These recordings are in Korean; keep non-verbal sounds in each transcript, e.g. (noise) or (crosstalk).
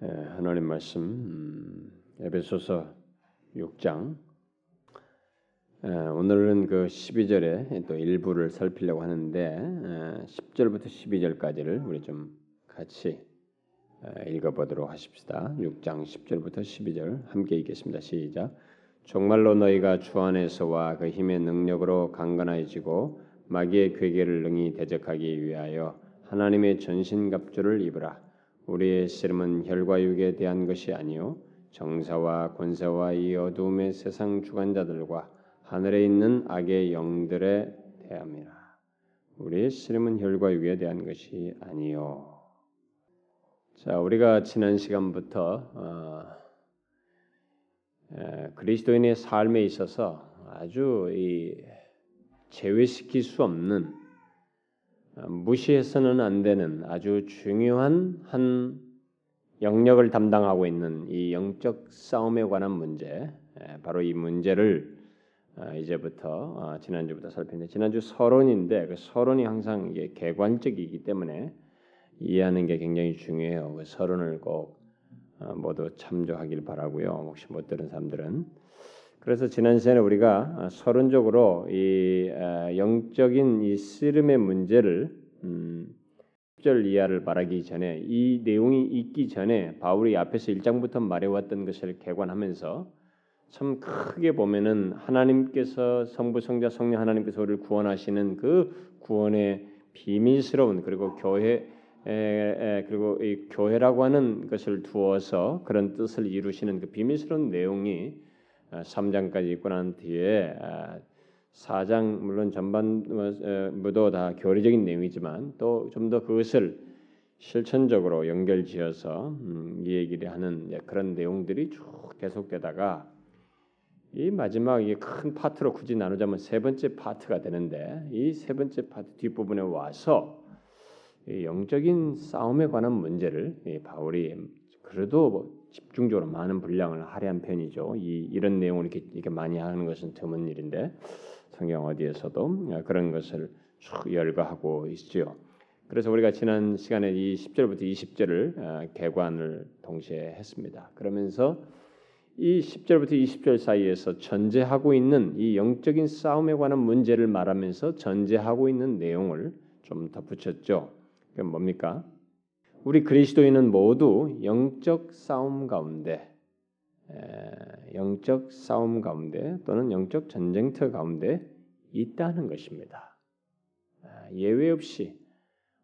예, 하나님 말씀 음, 에베소서 6장 예, 오늘은 그 12절에 또 일부를 살피려고 하는데 10절부터 12절까지를 우리 좀 같이 읽어보도록 하십시다. 6장 10절부터 12절 함께 읽겠습니다. 시작. 정말로 너희가 주 안에서와 그 힘의 능력으로 강건해지고 마귀의 괴계를 능히 대적하기 위하여 하나님의 전신갑주를 입으라. 우리의 씨름은 혈과 육에 대한 것이 아니요 정사와 권세와 이 어두움의 세상 주관자들과 하늘에 있는 악의 영들에 대함이라. 우리의 씨름은 혈과 육에 대한 것이 아니요. 자, 우리가 지난 시간부터 어, 에, 그리스도인의 삶에 있어서 아주 이 제외시킬 수 없는 무시해서는 안 되는 아주 중요한 한 영역을 담당하고 있는 이 영적 싸움에 관한 문제, 바로 이 문제를 어, 이제부터 어, 지난주부터 살폈는데 지난주 서론인데 그 서론이 항상 이게 개관적이기 때문에 이해하는 게 굉장히 중요해요. 그 서론을 꼭 어, 모두 참조하길 바라고요. 혹시 못 들은 사람들은 그래서 지난 시간에 우리가 아, 서론적으로 이 아, 영적인 이 씨름의 문제를 음, 10절 이하를 말하기 전에 이 내용이 있기 전에 바울이 앞에서 1장부터 말해왔던 것을 개관하면서 참 크게 보면은 하나님께서 성부 성자 성령 하나님께서 우리를 구원하시는 그 구원의 비밀스러운 그리고 교회 그리고 이 교회라고 하는 것을 두어서 그런 뜻을 이루시는 그 비밀스러운 내용이 3장까지 어, 읽고 난 뒤에 4장 아, 물론 전반부도 어, 다 교리적인 내용이지만 또 좀 더 그것을 실천적으로 연결지어서 음, 이 얘기를 하는 그런 내용들이 쭉 계속되다가 이 마지막 이큰 파트로 굳이 나누자면 세 번째 파트가 되는데 이 세 번째 파트 뒷부분에 와서 영적인 싸움에 관한 문제를 바울이 그래도 뭐 집중적으로 많은 분량을 할애한 편이죠. 이 이런 내용을 이렇게, 이렇게 많이 하는 것은 드문 일인데 성경 어디에서도 그런 것을 쭉 열거하고 있죠. 그래서 우리가 지난 시간에 이 10절부터 20절을 어, 개관을 동시에 했습니다. 그러면서 이 10절부터 20절 사이에서 전제하고 있는 이 영적인 싸움에 관한 문제를 말하면서 전제하고 있는 내용을 좀 덧붙였죠. 그 뭡니까? 우리 그리스도인은 모두 영적 싸움 가운데 영적 싸움 가운데 또는 영적 전쟁터 가운데 있다는 것입니다. 예외 없이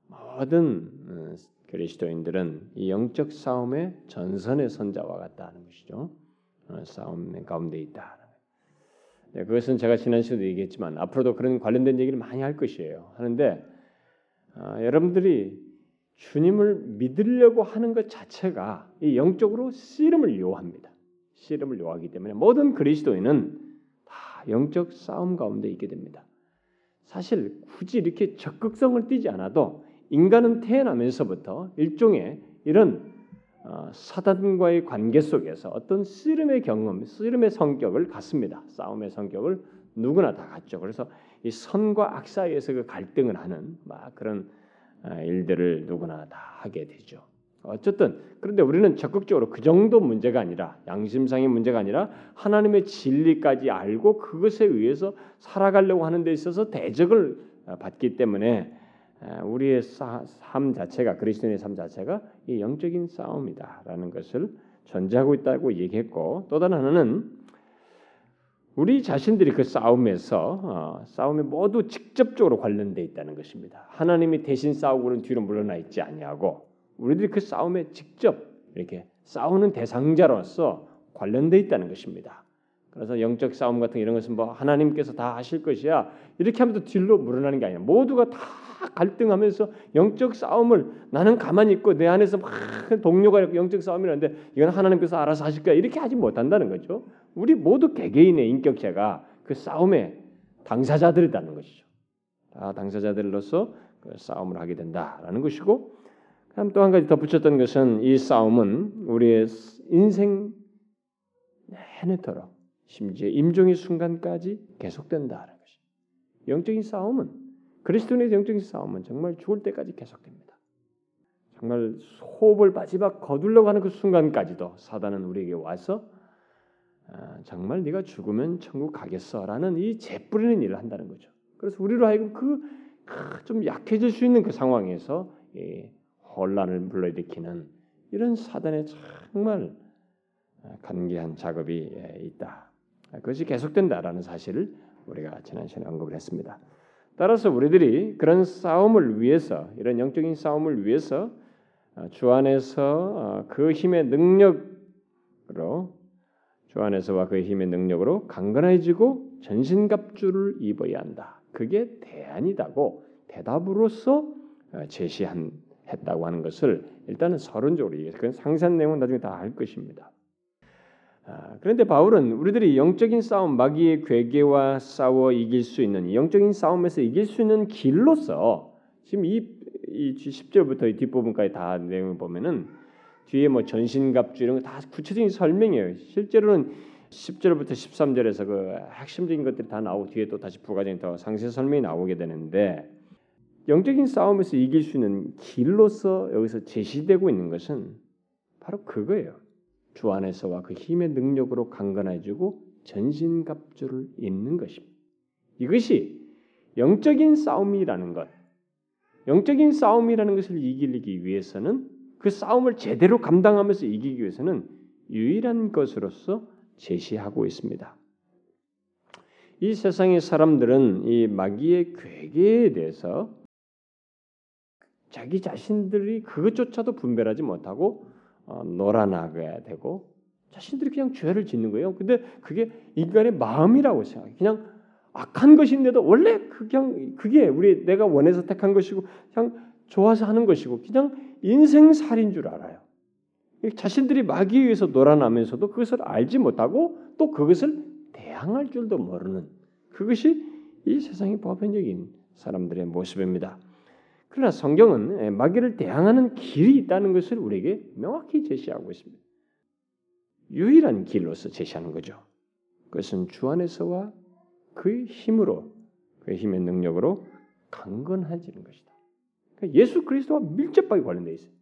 모든 어, 그리스도인들은 이 영적 싸움의 전선의 선자와 같다는 것이죠. 어, 싸움 가운데 있다. 네, 그것은 제가 지난 시간에도 얘기했지만 앞으로도 그런 관련된 얘기를 많이 할 것이에요. 하는데 어, 여러분들이 주님을 믿으려고 하는 것 자체가 이 영적으로 씨름을 요합니다. 씨름을 요하기 때문에 모든 그리스도인은 다 영적 싸움 가운데 있게 됩니다. 사실 굳이 이렇게 적극성을 띠지 않아도 인간은 태어나면서부터 일종의 이런 어, 사단과의 관계 속에서 어떤 씨름의 경험, 씨름의 성격을 갖습니다. 싸움의 성격을 누구나 다 갖죠. 그래서 이 선과 악 사이에서 그 갈등을 하는 막 그런 아, 일들을 누구나 다 하게 되죠. 어쨌든 그런데 우리는 적극적으로 그 정도 문제가 아니라 양심상의 문제가 아니라 하나님의 진리까지 알고 그것에 의해서 살아가려고 하는 데 있어서 대적을 아, 받기 때문에 아, 우리의 삶 자체가 그리스도인의 삶 자체가 이 영적인 싸움이다라는 것을 전제하고 있다고 얘기했고 또 다른 하나는 우리 자신들이 그 싸움에서 어, 싸움에 모두 직접적으로 관련돼 있다는 것입니다. 하나님이 대신 싸우고는 뒤로 물러나 있지 아니하고 우리들이 그 싸움에 직접 이렇게 싸우는 대상자로서 관련돼 있다는 것입니다. 그래서 영적 싸움 같은 이런 것은 뭐 하나님께서 다 하실 것이야 이렇게 하면서 뒤로 물러나는 게 아니야. 모두가 다 갈등하면서 영적 싸움을 나는 가만히 있고 내 안에서 막 동료가 영적 싸움이라는데 이건 하나님께서 알아서 하실 거야 이렇게 하지 못한다는 거죠. 우리 모두 개개인의 인격체가 그 싸움의 당사자들이라는 것이죠. 다 당사자들로서 그 싸움을 하게 된다라는 것이고 그다음 또한 가지 덧붙였던 것은 이 싸움은 우리의 인생 내내도록 심지어 임종의 순간까지 계속된다는 것이. 영적인 싸움은 그리스도인의 영적인 싸움은 정말 죽을 때까지 계속됩니다. 정말 호흡을 마지막 거두려고 하는 그 순간까지도 사단은 우리에게 와서 아, 정말 네가 죽으면 천국 가겠어라는 이 재뿌리는 일을 한다는 거죠. 그래서 우리로 하여금 그 좀 약해질 수 있는 그 상황에서 혼란을 불러일으키는 이런 사단의 정말 간계한 작업이 있다. 그것이 계속된다라는 사실을 우리가 지난 시간에 언급을 했습니다. 따라서 우리들이 그런 싸움을 위해서 이런 영적인 싸움을 위해서 어, 주 안에서 어, 그 힘의 능력으로 주 안에서와 그 힘의 능력으로 강건해지고 전신갑주를 입어야 한다. 그게 대안이다고 대답으로서 어, 제시한 했다고 하는 것을 일단은 서론적으로 얘기해서 그건 상세한 내용은 나중에 다 할 것입니다. 아, 그런데 바울은 우리들이 영적인 싸움, 마귀의 괴계와 싸워 이길 수 있는 영적인 싸움에서 이길 수 있는 길로서 지금 이, 이 10절부터 이 뒷부분까지 다 내용을 보면은 뒤에 뭐 전신갑주 이런 거 다 구체적인 설명이에요. 실제로는 10절부터 13절에서 그 핵심적인 것들이 다 나오고 뒤에 또 다시 부가적인 더 상세 설명이 나오게 되는데 영적인 싸움에서 이길 수 있는 길로서 여기서 제시되고 있는 것은 바로 그거예요. 주 안에서와 그 힘의 능력으로 강건해지고 전신갑주를 입는 것입니다. 이것이 영적인 싸움이라는 것, 영적인 싸움이라는 것을 이기기 위해서는 그 싸움을 제대로 감당하면서 이기기 위해서는 유일한 것으로서 제시하고 있습니다. 이 세상의 사람들은 이 마귀의 괴계에 대해서 자기 자신들이 그것조차도 분별하지 못하고 어, 놀아나가야 되고 자신들이 그냥 죄를 짓는 거예요. 근데 그게 인간의 마음이라고 생각해. 그냥 악한 것인데도 원래 그냥 그게 우리 내가 원해서 택한 것이고 그냥 좋아서 하는 것이고 그냥 인생 살인 줄 알아요. 자신들이 마귀에 의해서 놀아나면서도 그것을 알지 못하고 또 그것을 대항할 줄도 모르는 그것이 이 세상의 보편적인 사람들의 모습입니다. 그러나 성경은 예, 마귀를 대항하는 길이 있다는 것을 우리에게 명확히 제시하고 있습니다. 유일한 길로서 제시하는 거죠. 그것은 주 안에서와 그 힘으로 그 힘의 능력으로 강건해지는 것이다. 그러니까 예수 그리스도와 밀접하게 관련되어 있어요.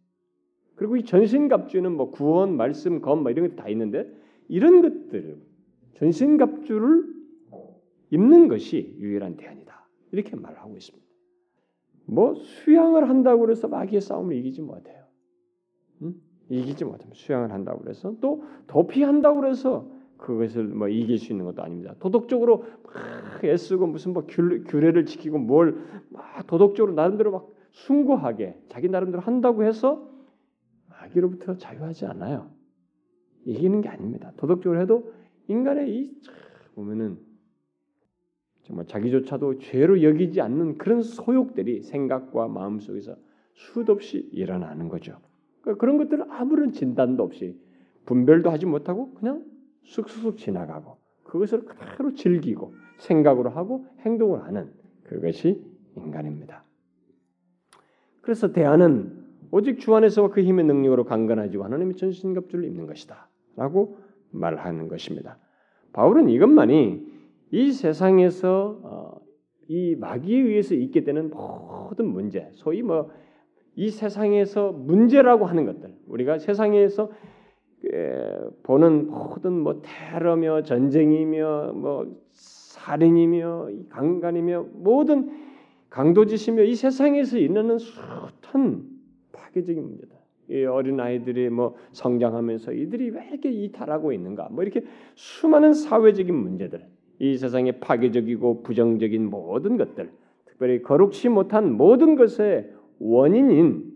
그리고 이 전신갑주는 뭐 구원, 말씀, 검, 뭐 이런 것다 있는데 이런 것들 전신갑주를 입는 것이 유일한 대안이다. 이렇게 말하고 있습니다. 뭐 수양을 한다고 해서 마귀의 싸움을 이기지 못해요. 응? 이기지 못합니다. 수양을 한다고 해서 또 도피한다고 해서 그것을 뭐 이길 수 있는 것도 아닙니다. 도덕적으로 막 애쓰고 무슨 뭐 규례를 지키고 뭘 막 도덕적으로 나름대로 막 숭고하게 자기 나름대로 한다고 해서 마귀로부터 자유하지 않아요. 이기는 게 아닙니다. 도덕적으로 해도 인간의 이 보면은 정말 자기조차도 죄로 여기지 않는 그런 소욕들이 생각과 마음 속에서 수없이 일어나는 거죠. 그러니까 그런 것들을 아무런 진단도 없이 분별도 하지 못하고 그냥 쑥쑥 지나가고 그것을 그대로 즐기고 생각으로 하고 행동을 하는 그것이 인간입니다. 그래서 대안은 오직 주 안에서와 그 힘의 능력으로 강건하지고 하나님의 전신갑주를 입는 것이다 라고 말하는 것입니다. 바울은 이것만이 이 세상에서 어, 이 마귀에 의해서 있게 되는 모든 문제, 소위 뭐 이 세상에서 문제라고 하는 것들, 우리가 세상에서 보는 모든 뭐 테러며 전쟁이며 뭐 살인이며 강간이며 모든 강도짓이며 이 세상에서 일어나는 숱한 파괴적인 문제다. 이 어린 아이들이 뭐 성장하면서 이들이 왜 이렇게 이탈하고 있는가? 뭐 이렇게 수많은 사회적인 문제들, 이 세상에 파괴적이고 부정적인 모든 것들, 특별히 거룩치 못한 모든 것의 원인인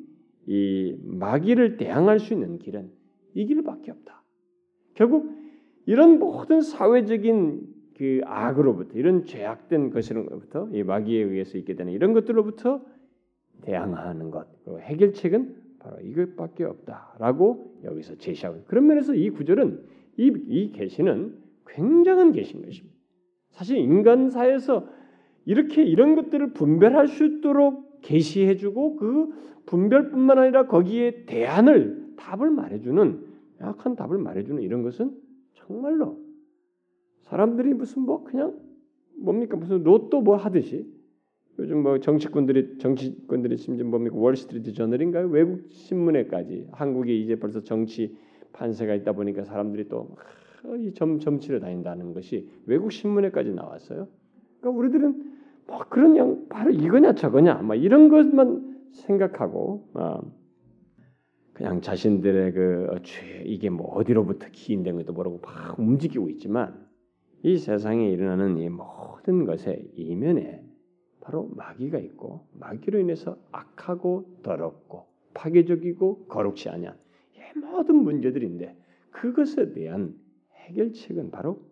이 마귀를 대항할 수 있는 길은 이 길밖에 없다. 결국 이런 모든 사회적인 그 악으로부터 이런 죄악된 것으로부터 이 마귀에 의해서 있게 되는 이런 것들로부터 대항하는 것 그리고 해결책은 바로 이것밖에 없다라고 여기서 제시하고 그런 면에서 이 구절은 이, 이 계시는 굉장한 계신 것입니다. 사실 인간사에서 이렇게 이런 것들을 분별할 수 있도록 계시해주고 그 분별뿐만 아니라 거기에 대안을 답을 말해주는 약한 답을 말해주는 이런 것은 정말로 사람들이 무슨 뭐 그냥 뭡니까? 무슨 로또 뭐 하듯이 요즘 뭐 정치꾼들이 정치권들이 심지어 뭡니까? 월스트리트 저널인가요? 외국 신문에까지. 한국에 이제 벌써 정치 판세가 있다 보니까 사람들이 또 점 점치러 다닌다는 것이 외국 신문에까지 나왔어요. 그러니까 우리들은 뭐 그런 양 바로 이거냐 저거냐 막 이런 것만 생각하고 어, 그냥 자신들의 그 죄, 이게 뭐 어디로부터 기인된 것도 모르고 막 움직이고 있지만 이 세상에 일어나는 이 모든 것의 이면에 바로 마귀가 있고 마귀로 인해서 악하고 더럽고 파괴적이고 거룩치 이 모든 문제들인데 그것에 대한 해결책은 바로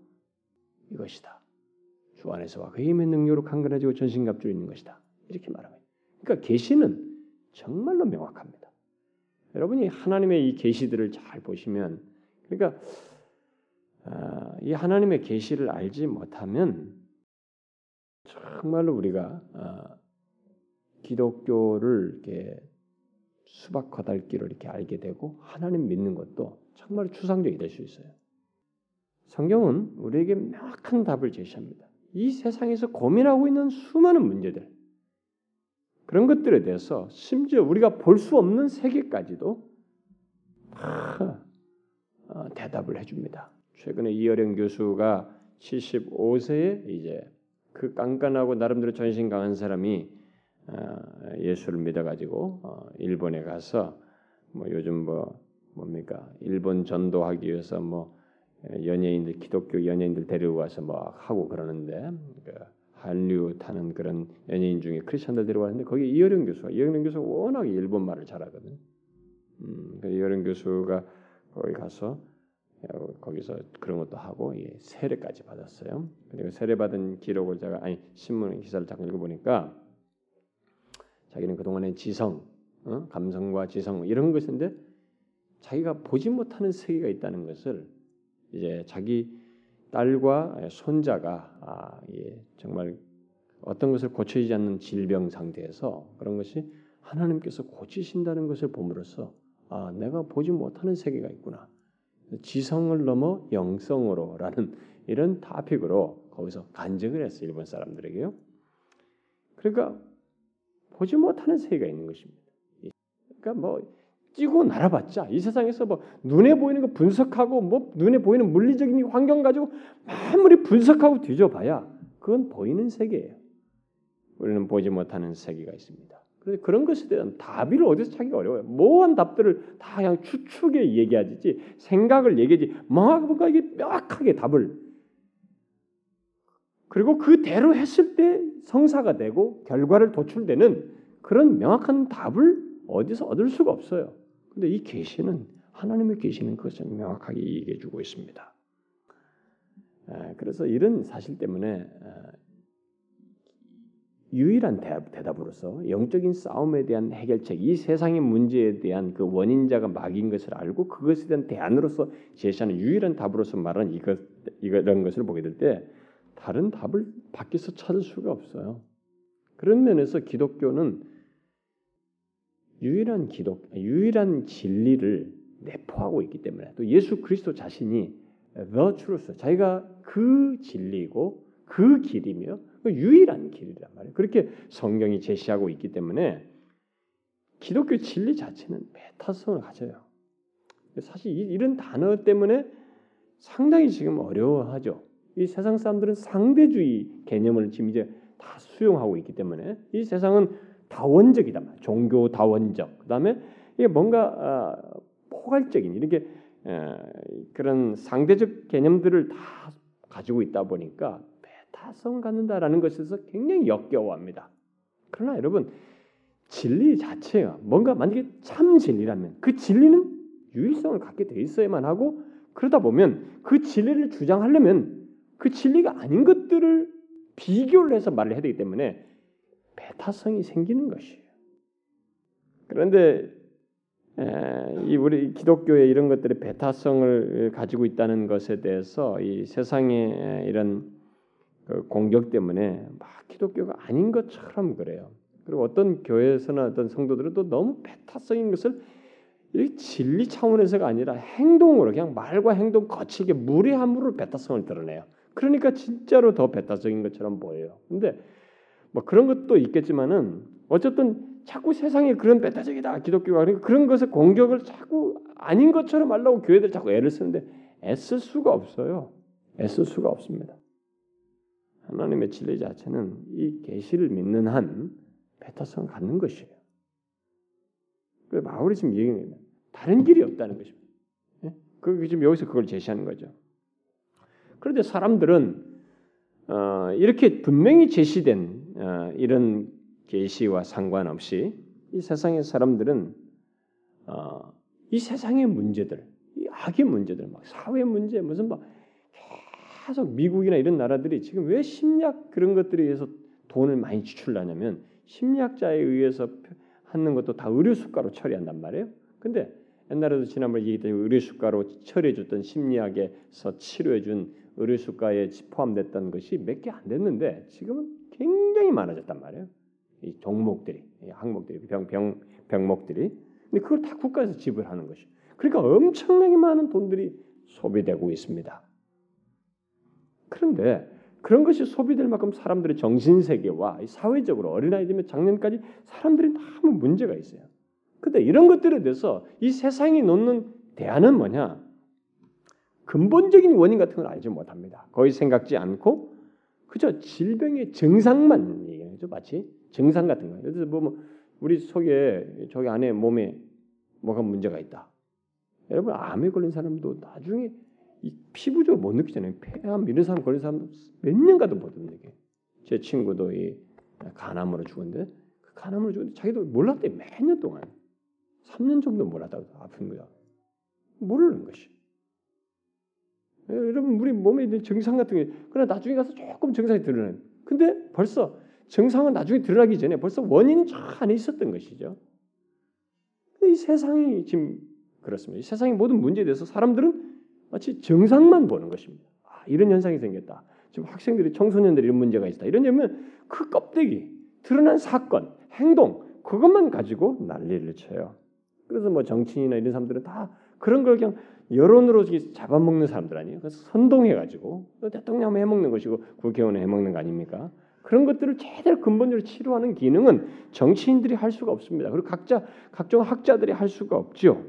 이것이다. 주 안에서와 그의 힘의 능력으로 강건해지고 전신갑주로 있는 것이다. 이렇게 말합니다. 그러니까 계시는 정말로 명확합니다. 여러분이 하나님의 이 계시들을 잘 보시면 그러니까 아, 이 하나님의 계시를 알지 못하면 정말로 우리가 아, 기독교를 이렇게 수박 거달기로 이렇게 알게 되고 하나님 믿는 것도 정말 추상적이 될 수 있어요. 성경은 우리에게 명확한 답을 제시합니다. 이 세상에서 고민하고 있는 수많은 문제들 그런 것들에 대해서 심지어 우리가 볼 수 없는 세계까지도 다 어, 대답을 해줍니다. 최근에 이어령 교수가 75세에 이제 그 깐깐하고 나름대로 전신 강한 사람이 어, 예수를 믿어가지고 어, 일본에 가서 뭐 요즘 뭐 뭡니까 일본 전도하기 위해서 뭐 연예인들 기독교 연예인들 데리고 가서 뭐 하고 그러는데 그 한류 타는 그런 연예인 중에 크리스천들 데려왔는데 거기 이어령 교수가 이어령 교수가 워낙 일본 말을 잘하거든. 음, 그 이어령 교수가 거기 가서 거기서 그런 것도 하고 예, 세례까지 받았어요. 그리고 세례 받은 기록을 제가 아니 신문 기사를 잠깐 읽어보니까 자기는 그동안의 지성, 어? 감성과 지성 이런 것인데 자기가 보지 못하는 세계가 있다는 것을 이제 자기 딸과 손자가 아, 예, 정말 어떤 것을 고쳐지지 않는 질병 상태에서 그런 것이 하나님께서 고치신다는 것을 봄으로써 아, 내가 보지 못하는 세계가 있구나. 지성을 넘어 영성으로라는 (laughs) 이런 타픽으로 거기서 간증을 했어요 일본 사람들에게요. 그러니까 보지 못하는 세계가 있는 것입니다. 그러니까 뭐 찌고 날아봤자 이 세상에서 뭐 눈에 보이는 거 분석하고 뭐 눈에 보이는 물리적인 환경 가지고 아무리 분석하고 뒤져봐야 그건 보이는 세계예요. 우리는 보지 못하는 세계가 있습니다. 그래서 그런 것에 대한 답을 어디서 찾기가 어려워요. 모호한 답들을 다 그냥 추측에 얘기하지 생각을 얘기하지 뭔가 명확하게 답을 그리고 그대로 했을 때 성사가 되고 결과를 도출되는 그런 명확한 답을 어디서 얻을 수가 없어요. 근데 이 계시는 하나님의 계시는 그것을 명확하게 얘기해 주고 있습니다. 그래서 이런 사실 때문에 유일한 대답, 으로서 영적인 싸움에 대한 해결책, 이 세상의 문제에 대한 그 원인자가 마귀인 것을 알고 그것에 대한 대안으로서 제시하는 유일한 답으로서 말하는 이것 이런 것을 보게 될 때 다른 답을 밖에서 찾을 수가 없어요. 그런 면에서 기독교는 유일한 기독, 유일한 진리를 내포하고 있기 때문에 또 예수 그리스도 자신이 the truth, 자기가 그 진리고 그 길이며 그 유일한 길이란 말이에요. 그렇게 성경이 제시하고 있기 때문에 기독교 진리 자체는 메타성을 가져요. 사실 이런 단어 때문에 상당히 지금 어려워하죠. 이 세상 사람들은 상대주의 개념을 지금 이제 다 수용하고 있기 때문에 이 세상은 다원적이다. 종교 다원적. 그다음에 이게 뭔가 어, 포괄적인 이렇게 어, 그런 상대적 개념들을 다 가지고 있다 보니까 배타성 갖는다라는 것에서 굉장히 역겨워합니다. 그러나 여러분 진리 자체가 뭔가 만약에 참 진리라면 그 진리는 유일성을 갖게 돼 있어야만 하고 그러다 보면 그 진리를 주장하려면 그 진리가 아닌 것들을 비교를 해서 말을 해야 되기 때문에 배타성이 생기는 것이에요. 그런데 이 우리 기독교의 이런 것들이 배타성을 가지고 있다는 것에 대해서 이 세상의 이런 그 공격 때문에 막 기독교가 아닌 것처럼 그래요. 그리고 어떤 교회에서나 어떤 성도들은 또 너무 배타성인 것을 이 진리 차원에서가 아니라 행동으로 그냥 말과 행동 거칠게 무례함으로 배타성을 드러내요. 그러니까 진짜로 더 배타적인 것처럼 보여요. 근데 뭐 그런 것도 있겠지만은 어쨌든 자꾸 세상에 그런 배타적이다 기독교가 그러니까 그런 것을 공격을 자꾸 아닌 것처럼 하려고 교회들 자꾸 애를 쓰는데 애쓸 수가 없어요. 애쓸 수가 없습니다. 하나님의 진리 자체는 이 계시를 믿는 한 배타성을 갖는 것이에요. 그 바울이 지금 얘기는 다른 길이 없다는 것입니다. 예? 그 지금 여기서 그걸 제시하는 거죠. 그런데 사람들은 어, 이렇게 분명히 제시된 어, 이런 계시와 상관없이 이 세상의 사람들은 어, 이 세상의 문제들, 이 악의 문제들, 막 사회 문제, 무슨 막 계속 미국이나 이런 나라들이 지금 왜 심리학 그런 것들에 의해서 돈을 많이 지출하냐면 심리학자에 의해서 하는 것도 다 의료 수가로 처리한단 말이에요. 근데 옛날에도 지난번에 얘기했던 의료 수가로 처리해줬던 심리학에서 치료해준 의료 수가에 포함됐던 것이 몇 개 안 됐는데 지금은 굉장히 많아졌단 말이에요. 이 종목들이, 이 항목들이, 병, 병, 병목들이. 근데 그걸 다 국가에서 지불하는 것이. 그러니까 엄청나게 많은 돈들이 소비되고 있습니다. 그런데 그런 것이 소비될 만큼 사람들의 정신 세계와 사회적으로 어린아이들면 작년까지 사람들이 너무 문제가 있어요. 근데 이런 것들에 대해서 이 세상이 놓는 대안은 뭐냐? 근본적인 원인 같은 걸 알지 못합니다. 거의 생각지 않고 그저 질병의 증상만 얘기하죠. 마치 증상 같은 거. 예를 뭐, 뭐 우리 속에 저기 안에 몸에 뭐가 문제가 있다. 여러분 암에 걸린 사람도 나중에 이 피부적으로 못 느끼잖아요. 폐암 이런 사람 걸린 사람 몇 년 가도 못 느껴. 제 친구도 이 간암으로 죽었는데 그 간암으로 죽었는데 자기도 몰랐대 몇 년 동안 3년 정도 몰랐다고 아픈 거야. 모르는 것이. 예, 여러분 우리 몸에 있는 증상 같은 게 그러나 나중에 가서 조금 증상이 드러나요. 근데 벌써 증상은 나중에 드러나기 전에 벌써 원인이 저 안에 있었던 것이죠. 이 세상이 지금 그렇습니다. 이 세상의 모든 문제에 대해서 사람들은 마치 증상만 보는 것입니다. 아, 이런 현상이 생겼다. 지금 학생들이 청소년들이 이런 문제가 있다. 이런 점은 그 껍데기 드러난 사건, 행동 그것만 가지고 난리를 쳐요. 그래서 뭐 정치인이나 이런 사람들은 다 그런 걸 그냥 여론으로 잡아먹는 사람들 아니에요. 그래서 선동해가지고 대통령 해먹는 것이고 국회의원 해먹는 거 아닙니까? 그런 것들을 제대로 근본적으로 치료하는 기능은 정치인들이 할 수가 없습니다. 그리고 각자 각종 학자들이 할 수가 없죠.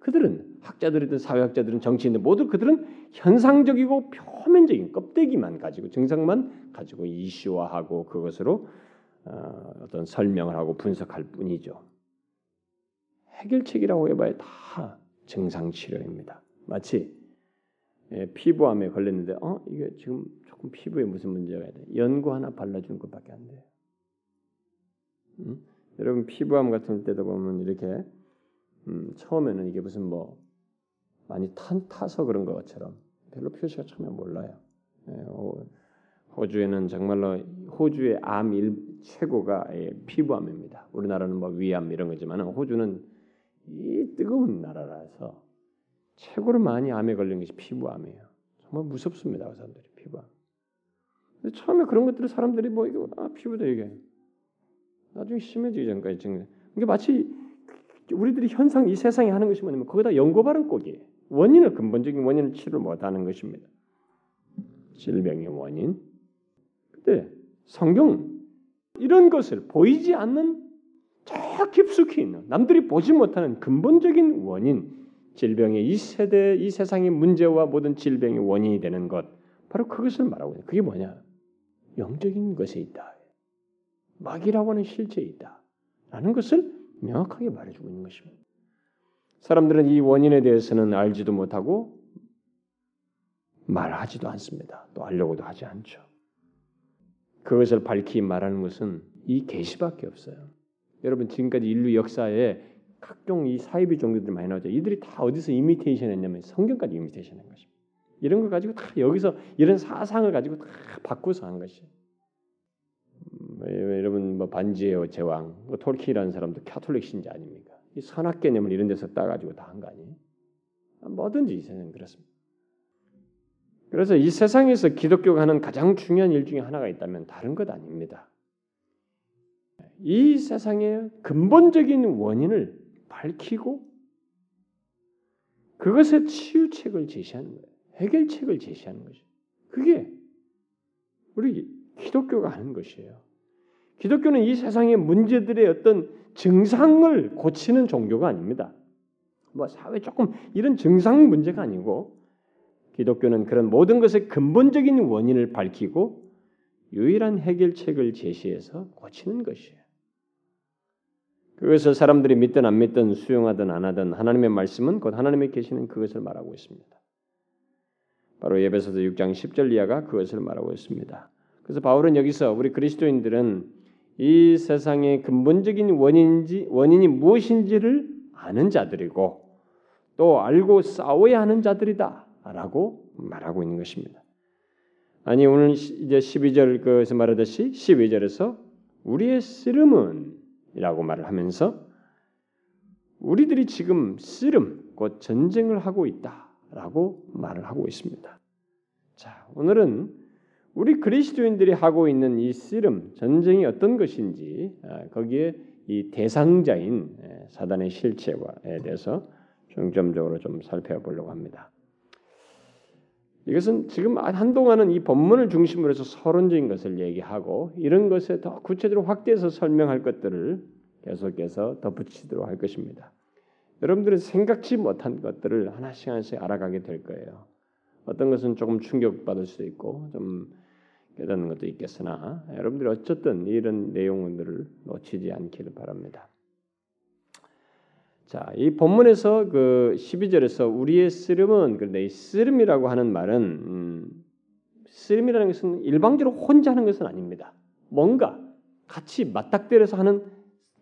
그들은 학자들이든 사회학자들은 정치인들 모두 그들은 현상적이고 표면적인 껍데기만 가지고 증상만 가지고 이슈화하고 그것으로 어, 어떤 설명을 하고 분석할 뿐이죠. 해결책이라고 해봐야 다 증상 치료입니다. 마치 예, 피부암에 걸렸는데 어 이게 지금 조금 피부에 무슨 문제가 있다. 연고 하나 발라주는 것밖에 안 돼요. 음? 여러분 피부암 같은 때도 보면 이렇게 음, 처음에는 이게 무슨 뭐 많이 탄 타서 그런 것처럼 별로 표시가 처음에 몰라요. 예, 호주에는 정말로 호주의 암 일, 최고가 예, 피부암입니다. 우리나라는 뭐 위암 이런 거지만 호주는 이 뜨거운 나라라서 최고로 많이 암에 걸린 것이 피부암이에요. 정말 무섭습니다, 그 사람들이 피부암. 근데 처음에 그런 것들을 사람들이 뭐 이게 아 피부다 이게 나중에 심해지기 전까지 증 이게 마치 우리들이 현상 이 세상에 하는 것이 뭐냐면 거기다 연고 바른 꼭이에요. 원인을 근본적인 원인을 치료 못하는 것입니다. 질병의 원인. 근데 성경 이런 것을 보이지 않는 저 깊숙이 있는 남들이 보지 못하는 근본적인 원인, 질병의 이 세대, 이 세상의 문제와 모든 질병의 원인이 되는 것, 바로 그것을 말하고 있는. 그게 뭐냐? 영적인 것에 있다. 마귀라고 하는 실체에 있다. 라는 것을 명확하게 말해주고 있는 것입니다. 사람들은 이 원인에 대해서는 알지도 못하고 말하지도 않습니다. 또 알려고도 하지 않죠. 그것을 밝히 말하는 것은 이 계시밖에 없어요. 여러분 지금까지 인류 역사에 각종 이 사이비 종교들이 많이 나오죠. 이들이 다 어디서 이미테이션 했냐면 성경까지 이미테이션 한 것입니다. 이런 걸 가지고 다 여기서 이런 사상을 가지고 다 바꾸서 한 것이. 음, 여러분 뭐 반지의 제왕, 뭐 톨키라는 사람도 카톨릭 신자 아닙니까? 이 선악 개념을 이런 데서 따가지고 다 한 거 아니에요? 뭐든지 이 세상은 그렇습니다. 그래서 이 세상에서 기독교가 하는 가장 중요한 일 중에 하나가 있다면 다른 것 아닙니다. 이 세상의 근본적인 원인을 밝히고 그것의 치유책을 제시하는 거예요. 해결책을 제시하는 것이. 그게 우리 기독교가 하는 것이에요. 기독교는 이 세상의 문제들의 어떤 증상을 고치는 종교가 아닙니다. 뭐 사회 조금 이런 증상 문제가 아니고 기독교는 그런 모든 것의 근본적인 원인을 밝히고 유일한 해결책을 제시해서 고치는 것이에요. 그것을 사람들이 믿든 안 믿든 수용하든 안 하든 하나님의 말씀은 곧 하나님의 계시는 그것을 말하고 있습니다. 바로 예배서도 6장 10절 이하가 그것을 말하고 있습니다. 그래서 바울은 여기서 우리 그리스도인들은 이 세상의 근본적인 원인지 원인이 무엇인지를 아는 자들이고 또 알고 싸워야 하는 자들이다라고 말하고 있는 것입니다. 아니 오늘 이제 12절 그에서 말하듯이 12절에서 우리의 씨름은 이라고 말을 하면서 우리들이 지금 씨름 곧 전쟁을 하고 있다라고 말을 하고 있습니다. 자, 오늘은 우리 그리스도인들이 하고 있는 이 씨름 전쟁이 어떤 것인지 아, 거기에 이 대상자인 사단의 실체에 대해서 중점적으로 좀 살펴보려고 합니다. 이것은 지금 한동안은 이 본문을 중심으로 해서 서론적인 것을 얘기하고 이런 것에 더 구체적으로 확대해서 설명할 것들을 계속해서 덧붙이도록 할 것입니다. 여러분들은 생각지 못한 것들을 하나씩 하나씩 알아가게 될 거예요. 어떤 것은 조금 충격받을 수도 있고 좀 깨닫는 것도 있겠으나 여러분들이 어쨌든 이런 내용들을 놓치지 않기를 바랍니다. 자, 이 본문에서 그 12절에서 우리의 쓰름은 그런데 이 쓰름이라고 하는 말은 음, 쓰름이라는 것은 일방적으로 혼자 하는 것은 아닙니다. 뭔가 같이 맞닥뜨려서 하는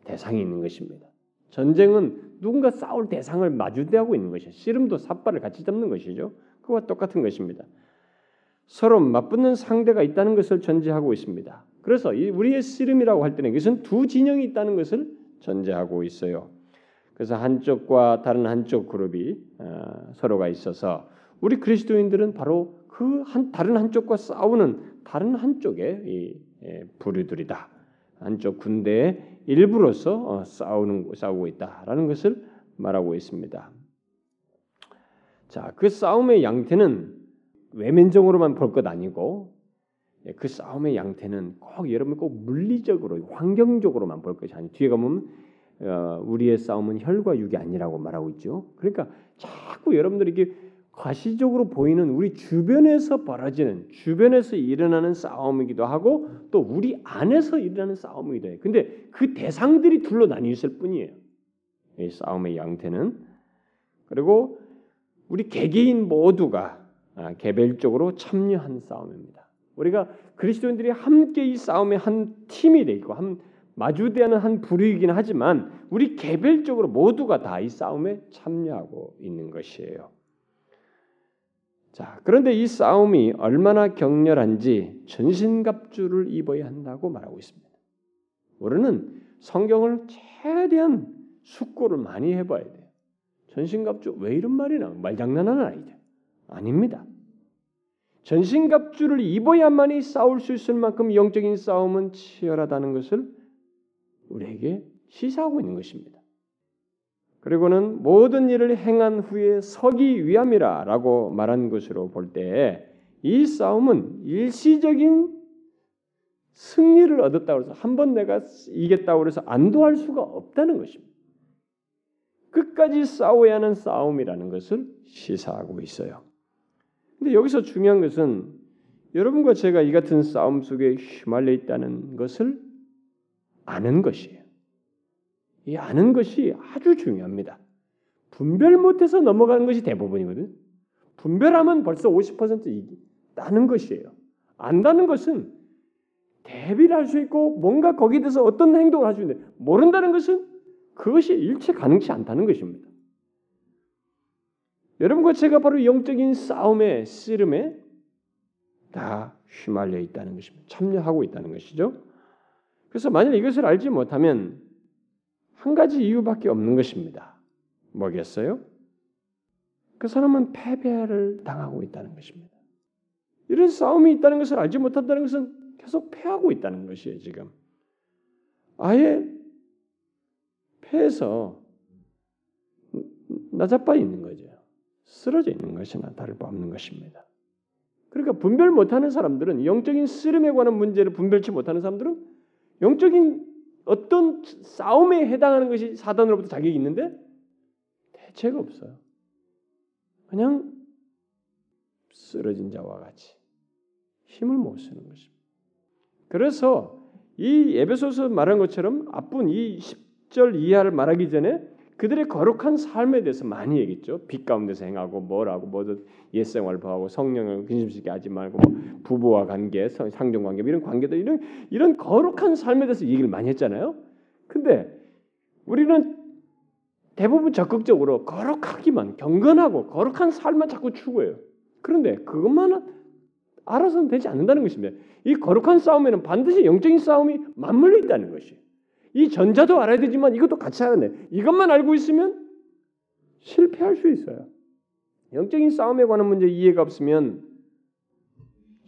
대상이 있는 것입니다. 전쟁은 누군가 싸울 대상을 마주대하고 있는 것이에요. 씨름도 삿발을 같이 잡는 것이죠. 그와 똑같은 것입니다. 서로 맞붙는 상대가 있다는 것을 전제하고 있습니다. 그래서 우리의 씨름이라고 할 때는 이것은 두 진영이 있다는 것을 전제하고 있어요. 그래서 한쪽과 다른 한쪽 그룹이 어, 서로가 있어서 우리 그리스도인들은 바로 그 한 다른 한쪽과 싸우는 다른 한쪽의 이 예, 부류들이다. 한쪽 군대의 일부로서 어, 싸우는 싸우고 있다라는 것을 말하고 있습니다. 자, 그 싸움의 양태는 외면적으로만 볼 것 아니고 예, 그 싸움의 양태는 꼭 여러분 꼭 물리적으로 환경적으로만 볼 것이 아니 뒤에 가면 어, 우리의 싸움은 혈과 육이 아니라고 말하고 있죠. 그러니까 자꾸 여러분들이 이게 과시적으로 보이는 우리 주변에서 벌어지는 주변에서 일어나는 싸움이기도 하고 또 우리 안에서 일어나는 싸움이기도 해요. 근데 그 대상들이 둘로 나뉘어 있을 뿐이에요. 이 싸움의 양태는 그리고 우리 개개인 모두가 아, 개별적으로 참여한 싸움입니다. 우리가 그리스도인들이 함께 이 싸움의 한 팀이 돼 있고 한 마주대하는 한 부류이긴 하지만 우리 개별적으로 모두가 다 이 싸움에 참여하고 있는 것이에요. 자, 그런데 이 싸움이 얼마나 격렬한지 전신갑주를 입어야 한다고 말하고 있습니다. 우리는 성경을 최대한 숙고를 많이 해봐야 돼요. 전신갑주 왜 이런 말이 나? 말장난하는 아이들 아닙니다. 전신갑주를 입어야만이 싸울 수 있을 만큼 영적인 싸움은 치열하다는 것을 우리에게 시사하고 있는 것입니다. 그리고는 모든 일을 행한 후에 서기 위함이라라고 말한 것으로 볼 때 이 싸움은 일시적인 승리를 얻었다고 해서 한 번 내가 이겼다고 해서 안도할 수가 없다는 것입니다. 끝까지 싸워야 하는 싸움이라는 것을 시사하고 있어요. 근데 여기서 중요한 것은 여러분과 제가 이 같은 싸움 속에 휘말려 있다는 것을 아는 것이에요. 이 아는 것이 아주 중요합니다. 분별 못해서 넘어가는 것이 대부분이거든. 분별하면 벌써 50% 이기다는 것이에요. 안다는 것은 대비를 할 수 있고 뭔가 거기에 대해서 어떤 행동을 할 수 있는데 모른다는 것은 그것이 일체 가능치 않다는 것입니다. 여러분과 제가 바로 영적인 싸움의 씨름에 다 휘말려 있다는 것입니다. 참여하고 있다는 것이죠. 그래서 만약 이것을 알지 못하면 한 가지 이유밖에 없는 것입니다. 뭐겠어요? 그 사람은 패배를 당하고 있다는 것입니다. 이런 싸움이 있다는 것을 알지 못한다는 것은 계속 패하고 있다는 것이에요, 지금. 아예 패해서 나자빠 있는 거죠. 쓰러져 있는 것이나 다를 바 없는 것입니다. 그러니까 분별 못하는 사람들은 영적인 쓰름에 관한 문제를 분별치 못하는 사람들은 영적인 어떤 싸움에 해당하는 것이 사단으로부터 자격이 있는데 대체가 없어요. 그냥 쓰러진 자와 같이 힘을 못 쓰는 것입니다. 그래서 이 에베소서 말한 것처럼 앞분 이 10절 이하를 말하기 전에 그들의 거룩한 삶에 대해서 많이 얘기했죠. 빛 가운데서 행하고 뭐라고 뭐든 옛생활 보하고 성령을 근심스럽게 하지 말고 뭐 부부와 관계, 상종 관계 이런 관계들 이런 이런 거룩한 삶에 대해서 얘기를 많이 했잖아요. 근데 우리는 대부분 적극적으로 거룩하기만 경건하고 거룩한 삶만 자꾸 추구해요. 그런데 그것만 알아서는 되지 않는다는 것입니다. 이 거룩한 싸움에는 반드시 영적인 싸움이 맞물려 있다는 것이. 이 전자도 알아야 되지만 이것도 같이 알아야 돼. 이것만 알고 있으면 실패할 수 있어요. 영적인 싸움에 관한 문제 이해가 없으면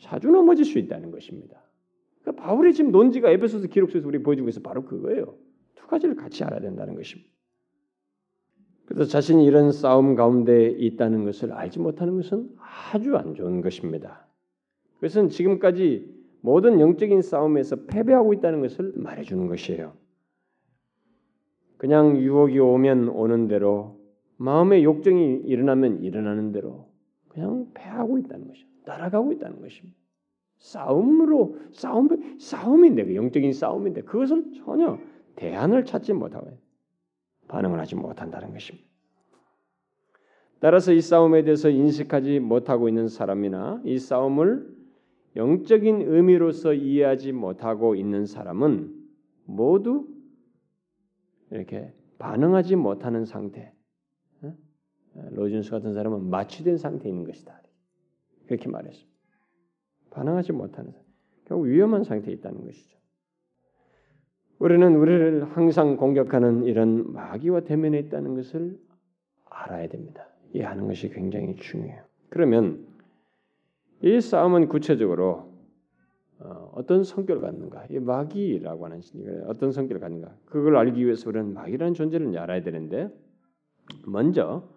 자주 넘어질 수 있다는 것입니다. 그러니까 바울의 지금 논지가 에베소서 기록서에서 우리 보여주고 있어 바로 그거예요. 두 가지를 같이 알아야 된다는 것입니다. 그래서 자신이 이런 싸움 가운데 있다는 것을 알지 못하는 것은 아주 안 좋은 것입니다. 그것은 지금까지 모든 영적인 싸움에서 패배하고 있다는 것을 말해주는 것이에요. 그냥 유혹이 오면 오는 대로 마음의 욕정이 일어나면 일어나는 대로 그냥 패하고 있다는 것이죠. 따라가고 있다는 것입니다. 싸움으로 싸움 싸움인데 그 영적인 싸움인데 그것을 전혀 대안을 찾지 못하고 반응을 하지 못한다는 것입니다. 따라서 이 싸움에 대해서 인식하지 못하고 있는 사람이나 이 싸움을 영적인 의미로서 이해하지 못하고 있는 사람은 모두 이렇게 반응하지 못하는 상태. 로준스 같은 사람은 마취된 상태에 있는 것이다. 그렇게 말했습니다. 반응하지 못하는 결국 위험한 상태에 있다는 것이죠. 우리는 우리를 항상 공격하는 이런 마귀와 대면에 있다는 것을 알아야 됩니다. 이해하는 것이 굉장히 중요해요. 그러면 이 싸움은 구체적으로 어, 떤 성격을 갖는가? 이 마귀라고 하는 어떤 성격을 갖는가? 그걸 알기 위해서 우리는 마귀라는 존재를 알아야 되는데 먼저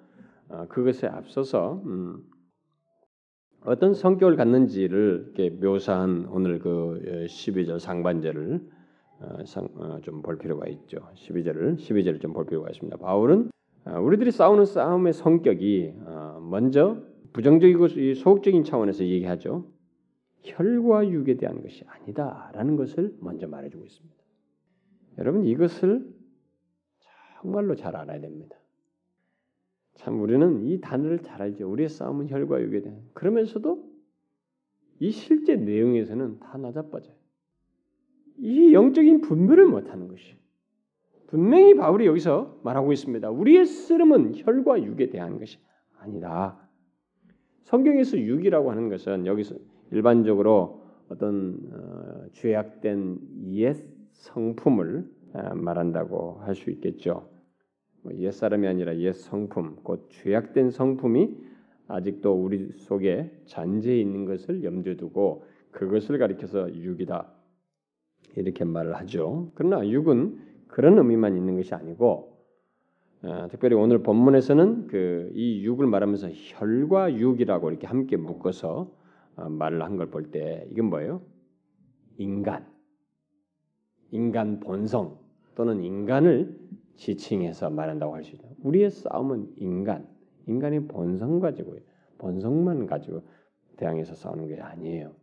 어, 그것에 앞서서 음, 어떤 성격을 갖는지를 이렇게 묘사한 오늘 그 12절 상반절을 어, 좀볼 필요가 있죠. 12절을 12절을 좀 볼 필요가 있습니다. 바울은 우리들이 싸우는 싸움의 성격이 먼저 부정적이고 소극적인 차원에서 얘기하죠. 혈과 육에 대한 것이 아니다라는 것을 먼저 말해주고 있습니다. 여러분 이것을 정말로 잘 알아야 됩니다. 참 우리는 이 단어를 잘 알죠. 우리의 싸움은 혈과 육에 대한. 그러면서도 이 실제 내용에서는 다 나자빠져요. 이 영적인 분별을 못하는 것이. 분명히 바울이 여기서 말하고 있습니다. 우리의 쓰름은 혈과 육에 대한 것이 아니다. 성경에서 육이라고 하는 것은 여기서 일반적으로 어떤 어, 죄악된 옛 성품을 어, 말한다고 할 수 있겠죠. 뭐옛 사람이 아니라 옛 성품, 곧 죄악된 성품이 아직도 우리 속에 잔재해 있는 것을 염두에 두고 그것을 가리켜서 육이다 이렇게 말을 하죠. 그러나 육은 그런 의미만 있는 것이 아니고 어, 특별히 오늘 본문에서는 그 이 육을 말하면서 혈과 육이라고 이렇게 함께 묶어서 어, 말을 한 걸 볼 때 이건 뭐예요? 인간, 인간 본성 또는 인간을 지칭해서 말한다고 할 수 있죠. 우리의 싸움은 인간, 인간의 본성 가지고 본성만 가지고 대항해서 싸우는 게 아니에요.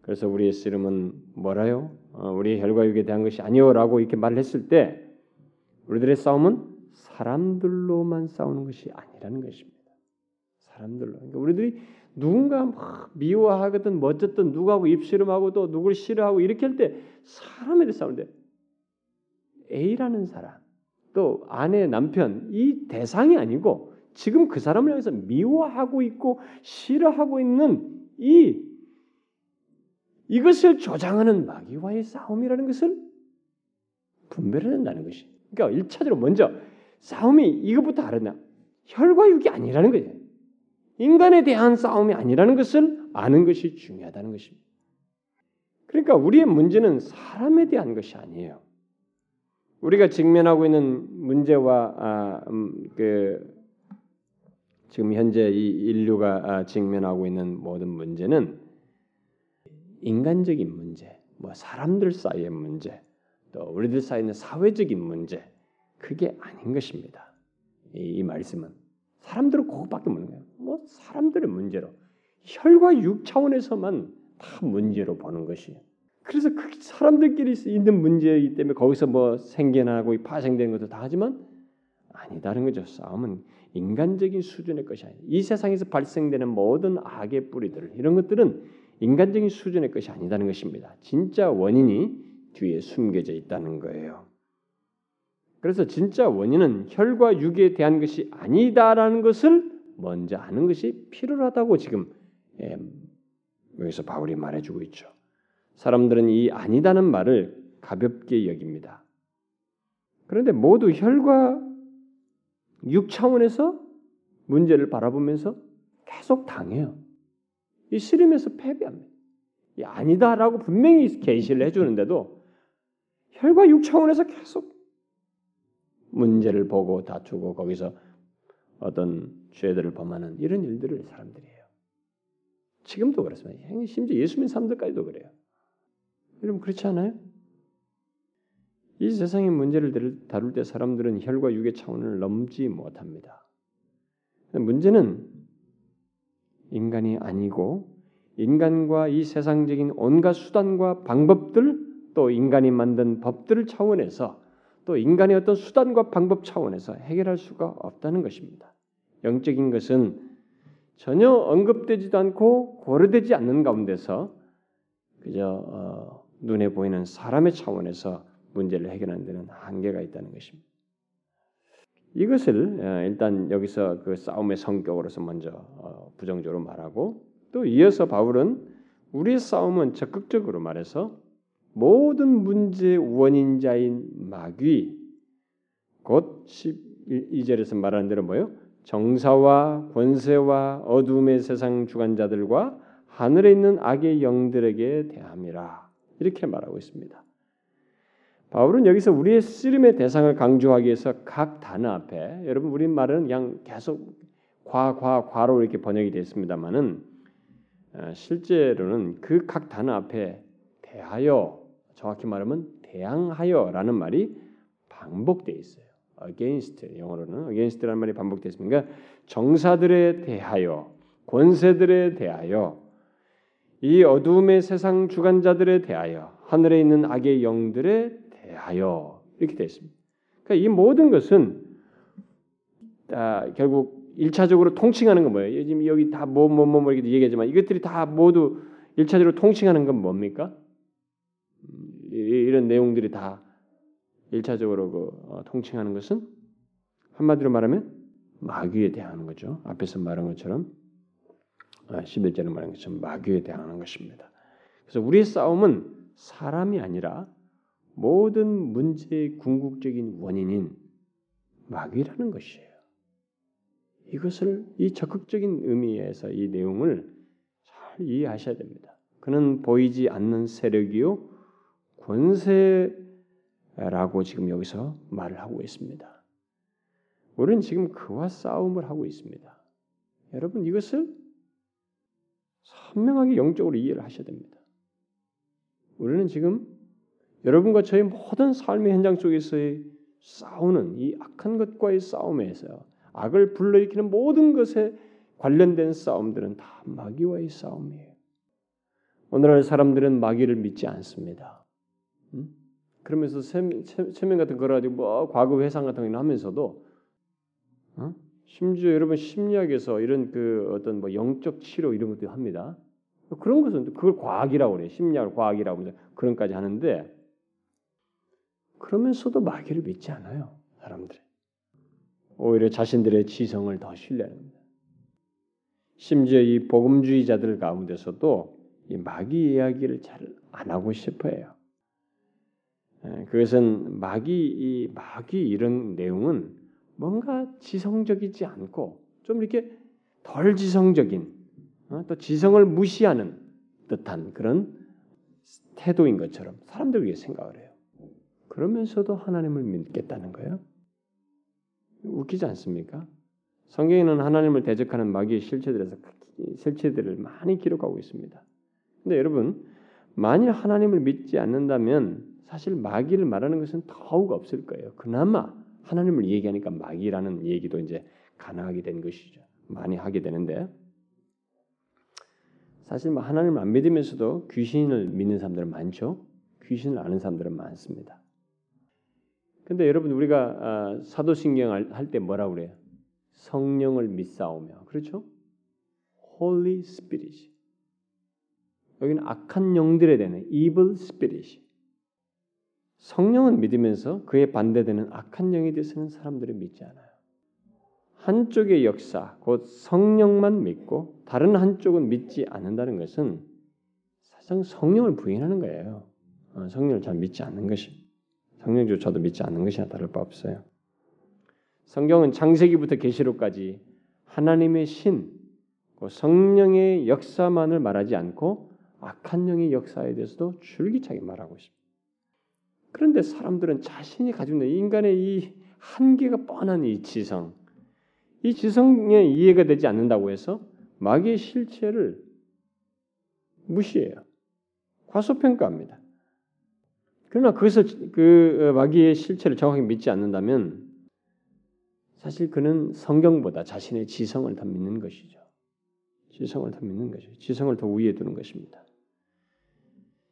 그래서 우리의 씨름은 뭐라요? 어, 우리의 혈과 육에 대한 것이 아니요라고 이렇게 말을 했을 때 우리들의 싸움은 사람들로만 싸우는 것이 아니라는 것입니다. 사람들로. 그러니까 우리들이 누군가 막 미워하거든 멋졌든 누구하고 입씨름하고 또 누굴 싫어하고 이렇게 할 때 사람에 대해 싸우는데 A라는 사람 또 아내 남편 이 대상이 아니고 지금 그 사람을 향해서 미워하고 있고 싫어하고 있는 이 이것을 조장하는 마귀와의 싸움이라는 것을 분별해야 된다는 것이. 그러니까 일차적으로 먼저 싸움이 이것부터 알았나? 혈과 육이 아니라는 거예요. 인간에 대한 싸움이 아니라는 것을 아는 것이 중요하다는 것입니다. 그러니까 우리의 문제는 사람에 대한 것이 아니에요. 우리가 직면하고 있는 문제와 아, 음, 그 지금 현재 이 인류가 아, 직면하고 있는 모든 문제는 인간적인 문제, 뭐 사람들 사이의 문제, 또 우리들 있는 사회적인 문제, 그게 아닌 것입니다. 이, 이 말씀은 사람들은 그것밖에 모르는 거예요. 뭐 사람들의 문제로 혈과 육 차원에서만 다 문제로 보는 것이에요. 그래서 그 사람들끼리 있는 문제이기 때문에 거기서 뭐 생겨나고 파생되는 것도 다 하지만 아니다는 거죠. 싸움은 인간적인 수준의 것이 아니다. 이 세상에서 발생되는 모든 악의 뿌리들 이런 것들은 인간적인 수준의 것이 아니다는 것입니다. 진짜 원인이 뒤에 숨겨져 있다는 거예요. 그래서 진짜 원인은 혈과 육에 대한 것이 아니다라는 것을 먼저 아는 것이 필요하다고 지금 예, 여기서 바울이 말해주고 있죠. 사람들은 이 아니다는 말을 가볍게 여깁니다. 그런데 모두 혈과 육 차원에서 문제를 바라보면서 계속 당해요. 이 씨름에서 패배합니다. 이 아니다라고 분명히 계시를 해주는데도 혈과 육 차원에서 계속 문제를 보고 다투고 거기서 어떤 죄들을 범하는 이런 일들을 사람들이 해요. 지금도 그렇습니다. 심지어 예수 믿는 사람들까지도 그래요. 여러분 그렇지 않아요? 이 세상의 문제를 다룰 때 사람들은 혈과 육의 차원을 넘지 못합니다. 문제는 인간이 아니고 인간과 이 세상적인 온갖 수단과 방법들 또 인간이 만든 법들 차원에서 또 인간의 어떤 수단과 방법 차원에서 해결할 수가 없다는 것입니다. 영적인 것은 전혀 언급되지도 않고 고려되지 않는 가운데서 그저 어, 눈에 보이는 사람의 차원에서 문제를 해결하는 데는 한계가 있다는 것입니다. 이것을 어, 일단 여기서 그 싸움의 성격으로서 먼저 어, 부정적으로 말하고 또 이어서 바울은 우리의 싸움은 적극적으로 말해서 모든 문제의 원인자인 마귀 곧 12절에서 말하는 대로 뭐요? 정사와 권세와 어둠의 세상 주관자들과 하늘에 있는 악의 영들에게 대함이라 이렇게 말하고 있습니다. 바울은 여기서 우리의 씨름의 대상을 강조하기 위해서 각 단어 앞에 여러분 우리 말은 그냥 계속 과, 과, 과로 이렇게 번역이 됐습니다만은 어, 실제로는 그 각 단어 앞에 대하여 정확히 말하면 대항하여라는 말이 반복되어 있어요. against 영어로는 against라는 말이 반복되어 있습니다. 그러니까 정사들에 대하여 권세들에 대하여 이 어두움의 세상 주관자들에 대하여 하늘에 있는 악의 영들에 대하여 이렇게 되어 있습니다. 그러니까 이 모든 것은 아, 결국 일차적으로 통칭하는 건 뭐예요? 지금 여기 다뭐뭐뭐 뭐 이렇게 얘기하지만 이것들이 다 모두 일차적으로 통칭하는 건 뭡니까? 이런 내용들이 다 일차적으로 그 어, 통칭하는 것은 한마디로 말하면 마귀에 대항하는 거죠. 앞에서 말한 것처럼 11절에 아, 말한 것처럼 마귀에 대항하는 것입니다. 그래서 우리의 싸움은 사람이 아니라 모든 문제의 궁극적인 원인인 마귀라는 것이에요. 이것을 이 적극적인 의미에서 이 내용을 잘 이해하셔야 됩니다. 그는 보이지 않는 세력이요 권세라고 지금 여기서 말을 하고 있습니다. 우리는 지금 그와 싸움을 하고 있습니다. 여러분 이것을 선명하게 영적으로 이해를 하셔야 됩니다. 우리는 지금 여러분과 저의 모든 삶의 현장 속에서의 싸우는 이 악한 것과의 싸움에서 악을 불러일으키는 모든 것에 관련된 싸움들은 다 마귀와의 싸움이에요. 오늘날 사람들은 마귀를 믿지 않습니다. 음? 그러면서 체면 같은 거 가지고 뭐 과거 회상 같은 거 하면서도 어? 심지어 여러분 심리학에서 이런 그 어떤 뭐 영적 치료 이런 것도 합니다. 그런 것은 그걸 과학이라고 그래요. 심리학을 과학이라고 그런까지 하는데 그러면서도 마귀를 믿지 않아요. 사람들이. 오히려 자신들의 지성을 더 신뢰합니다. 심지어 이 복음주의자들 가운데서도 이 마귀 이야기를 잘 안 하고 싶어해요. 예, 그것은 마귀 이 마귀 이런 내용은 뭔가 지성적이지 않고 좀 이렇게 덜 지성적인 어, 또 지성을 무시하는 듯한 그런 태도인 것처럼 사람들 위해 생각을 해요. 그러면서도 하나님을 믿겠다는 거예요. 웃기지 않습니까? 성경에는 하나님을 대적하는 마귀의 실체들에서 실체들을 많이 기록하고 있습니다. 근데 여러분 만일 하나님을 믿지 않는다면 사실 마귀를 말하는 것은 더욱 없을 거예요. 그나마 하나님을 얘기하니까 마귀라는 얘기도 이제 가능하게 된 것이죠. 많이 하게 되는데 사실 뭐 하나님을 안 믿으면서도 귀신을 믿는 사람들은 많죠. 귀신을 아는 사람들은 많습니다. 근데 여러분 우리가 아, 사도신경 할 때 뭐라고 그래요? 성령을 믿사오며 그렇죠? Holy Spirit. 여기는 악한 영들에 대한 evil spirit. 성령은 믿으면서 그에 반대되는 악한 영에 대해서는 사람들이 믿지 않아요. 한쪽의 역사, 곧 성령만 믿고 다른 한쪽은 믿지 않는다는 것은 사실상 성령을 부인하는 거예요. 어, 성령을 잘 믿지 않는 것이 성령조차도 믿지 않는 것이나 다를 바 없어요. 성경은 창세기부터 계시록까지 하나님의 신, 성령의 역사만을 말하지 않고 악한 영의 역사에 대해서도 줄기차게 말하고 있습니다. 그런데 사람들은 자신이 가지고 있는 인간의 이 한계가 뻔한 이 지성, 이 지성에 이해가 되지 않는다고 해서 마귀의 실체를 무시해요. 과소평가합니다. 그러나 그것을 그 어, 마귀의 실체를 정확히 믿지 않는다면 사실 그는 성경보다 자신의 지성을 더 믿는 것이죠. 지성을 더 믿는 것이죠. 지성을 더 위에 두는 것입니다.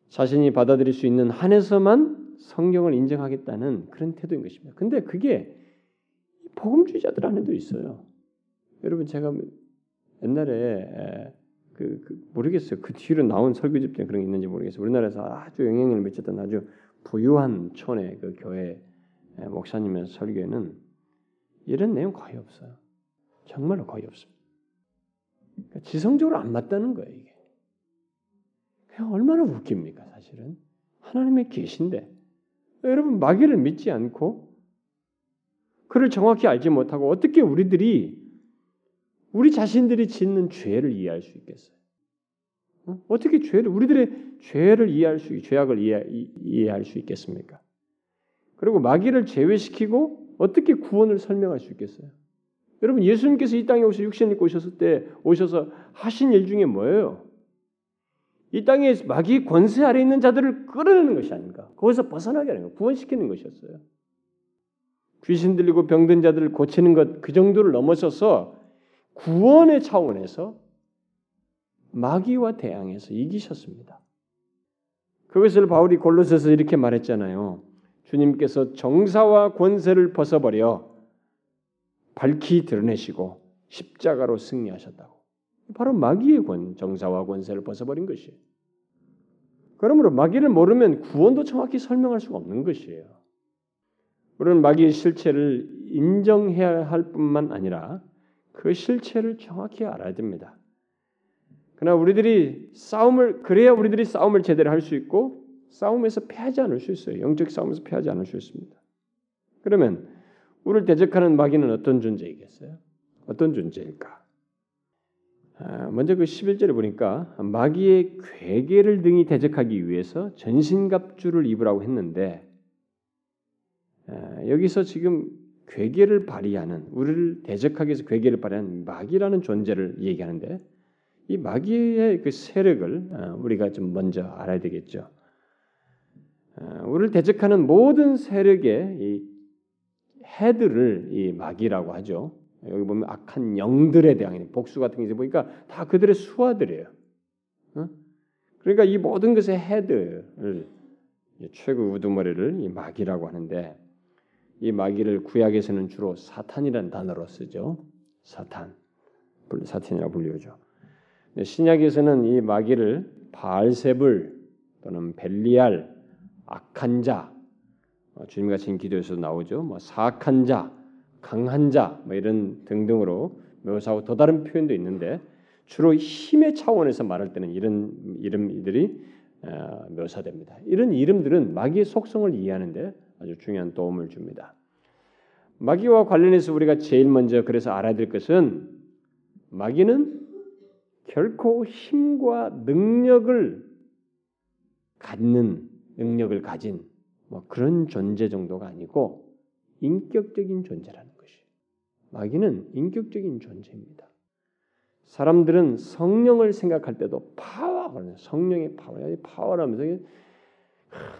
자신이 받아들일 수 있는 한에서만 성경을 인정하겠다는 그런 태도인 것입니다. 근데 그게 복음주의자들 안에도 있어요. 여러분 제가 옛날에 그, 그 모르겠어요. 그 뒤로 나온 설교집 중에 그런 게 있는지 모르겠어요. 우리나라에서 아주 영향을 미쳤던 아주 부유한 촌의 그 교회 목사님의 설교에는 이런 내용 거의 없어요. 정말로 거의 없습니다. 그러니까 지성적으로 안 맞다는 거예요 이게. 얼마나 웃깁니까 사실은 하나님의 계신데 여러분 마귀를 믿지 않고 그를 정확히 알지 못하고 어떻게 우리들이 우리 자신들이 짓는 죄를 이해할 수 있겠어요? 어? 떻게 죄를 우리들의 죄를 이해할 수 죄악을 이해, 이해할 수 있겠습니까? 그리고 마귀를 제외시키고 어떻게 구원을 설명할 수 있겠어요? 여러분 예수님께서 이 땅에 오셔 육신을 입고 오셨을 때 오셔서 하신 일 중에 뭐예요? 이 땅에 마귀 권세 아래 있는 자들을 끌어내는 것이 아닌가? 거기서 벗어나게 하는 거, 구원시키는 것이었어요. 귀신 들리고 병든 자들을 고치는 것 그 정도를 넘어서서 구원의 차원에서 마귀와 대항해서 이기셨습니다. 그것을 바울이 골로새서 이렇게 말했잖아요. 주님께서 정사와 권세를 벗어버려 밝히 드러내시고 십자가로 승리하셨다고. 바로 마귀의 권, 정사와 권세를 벗어버린 것이에요. 그러므로 마귀를 모르면 구원도 정확히 설명할 수가 없는 것이에요. 우리는 마귀의 실체를 인정해야 할 뿐만 아니라 그 실체를 정확히 알아야 됩니다. 그러나 우리들이 싸움을 그래야 우리들이 싸움을 제대로 할 수 있고 싸움에서 패하지 않을 수 있어요. 영적 싸움에서 패하지 않을 수 있습니다. 그러면 우리를 대적하는 마귀는 어떤 존재이겠어요? 어떤 존재일까? 아, 먼저 그 11절에 보니까 마귀의 괴계를 등이 대적하기 위해서 전신갑주를 입으라고 했는데 아, 여기서 지금 괴계를 발휘하는 우리를 대적하기 위해서 괴계를 발휘하는 마귀라는 존재를 얘기하는데 이 마귀의 그 세력을 어, 우리가 좀 먼저 알아야 되겠죠. 어, 우리를 대적하는 모든 세력의 이 헤드를 이 마귀라고 하죠. 여기 보면 악한 영들에 대한 복수 같은 게 보니까 다 그들의 수하들이에요. 어? 그러니까 이 모든 것의 헤드를 최고 우두머리를 이 마귀라고 하는데 이 마귀를 구약에서는 주로 사탄이라는 단어로 쓰죠. 사탄, 사탄이라고 불리죠. 신약에서는 이 마귀를 바알세불 또는 벨리알, 악한 자, 어, 주님 같은 기도에서 나오죠. 뭐 사악한 자, 강한 자, 뭐 이런 등등으로 묘사하고 또 다른 표현도 있는데 주로 힘의 차원에서 말할 때는 이런 이름들이 어, 묘사됩니다. 이런 이름들은 마귀의 속성을 이해하는데 아주 중요한 도움을 줍니다. 마귀와 관련해서 우리가 제일 먼저 그래서 알아야 될 것은 마귀는 결코 힘과 능력을 갖는 능력을 가진 뭐 그런 존재 정도가 아니고 인격적인 존재라는 마귀는 인격적인 존재입니다. 사람들은 성령을 생각할 때도 파워, 성령의 파워, 파워라면서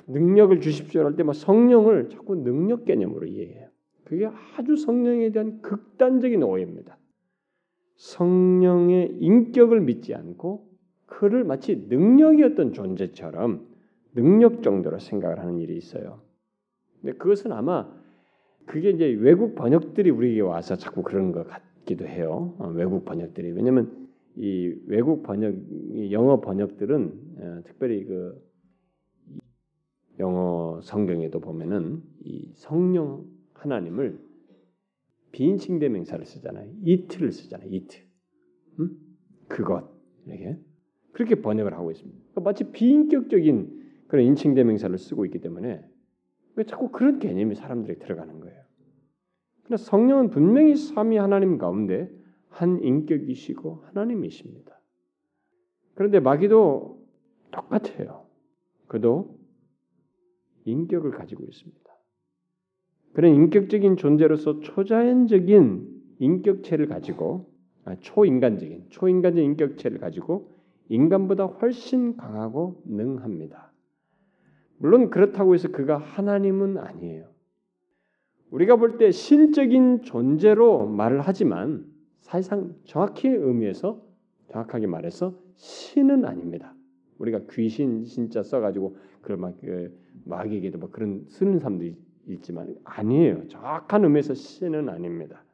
능력을 주십시오 할 때 막 성령을 자꾸 능력 개념으로 이해해요. 그게 아주 성령에 대한 극단적인 오해입니다. 성령의 인격을 믿지 않고 그를 마치 능력이었던 존재처럼 능력 정도로 생각을 하는 일이 있어요. 근데 그것은 아마 그게 이제 외국 번역들이 우리에게 와서 자꾸 그런 것 같기도 해요. 어, 외국 번역들이 왜냐하면 이 외국 번역 영어 번역들은 어, 특별히 그 영어 성경에도 보면은 이 성령 하나님을 비인칭 대명사를 쓰잖아요. 이트를 쓰잖아요. 이트. 음? 그것 이렇게 그렇게 번역을 하고 있습니다. 그러니까 마치 비인격적인 그런 인칭 대명사를 쓰고 있기 때문에 왜 자꾸 그런 개념이 사람들이 들어가는 거예요. 그러나 성령은 분명히 삼위 하나님 가운데 한 인격이시고 하나님이십니다. 그런데 마귀도 똑같아요. 그도 인격을 가지고 있습니다. 그런 인격적인 존재로서 초자연적인 인격체를 가지고 아, 초인간적인 초인간적 인격체를 가지고 인간보다 훨씬 강하고 능합니다. 물론 그렇다고 해서 그가 하나님은 아니에요. 우리가 볼 때 신적인 존재로 말을 하지만 사실상 정확히 의미에서 정확하게 말해서 신은 아닙니다. 우리가 귀신 진짜 써가지고 그걸 막그 마귀에게도 뭐 그런 쓰는 사람도 있지만 아니에요. 정확한 의미에서 신은 아닙니다.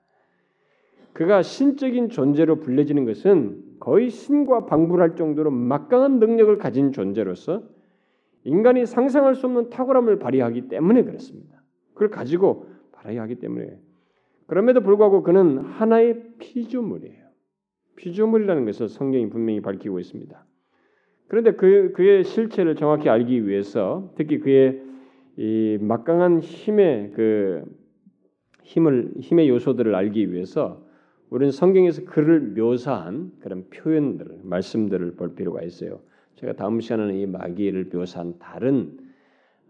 그가 신적인 존재로 불려지는 것은 거의 신과 방불할 정도로 막강한 능력을 가진 존재로서 인간이 상상할 수 없는 탁월함을 발휘하기 때문에 그렇습니다. 그걸 가지고 발휘하기 때문에 그럼에도 불구하고 그는 하나의 피조물이에요. 피조물이라는 것을 성경이 분명히 밝히고 있습니다. 그런데 그 그의 실체를 정확히 알기 위해서 특히 그의 이 막강한 힘의 그 힘을 힘의 요소들을 알기 위해서 우리는 성경에서 그를 묘사한 그런 표현들, 말씀들을 볼 필요가 있어요. 제가 다음 시간에는 이 마귀를 묘사한 다른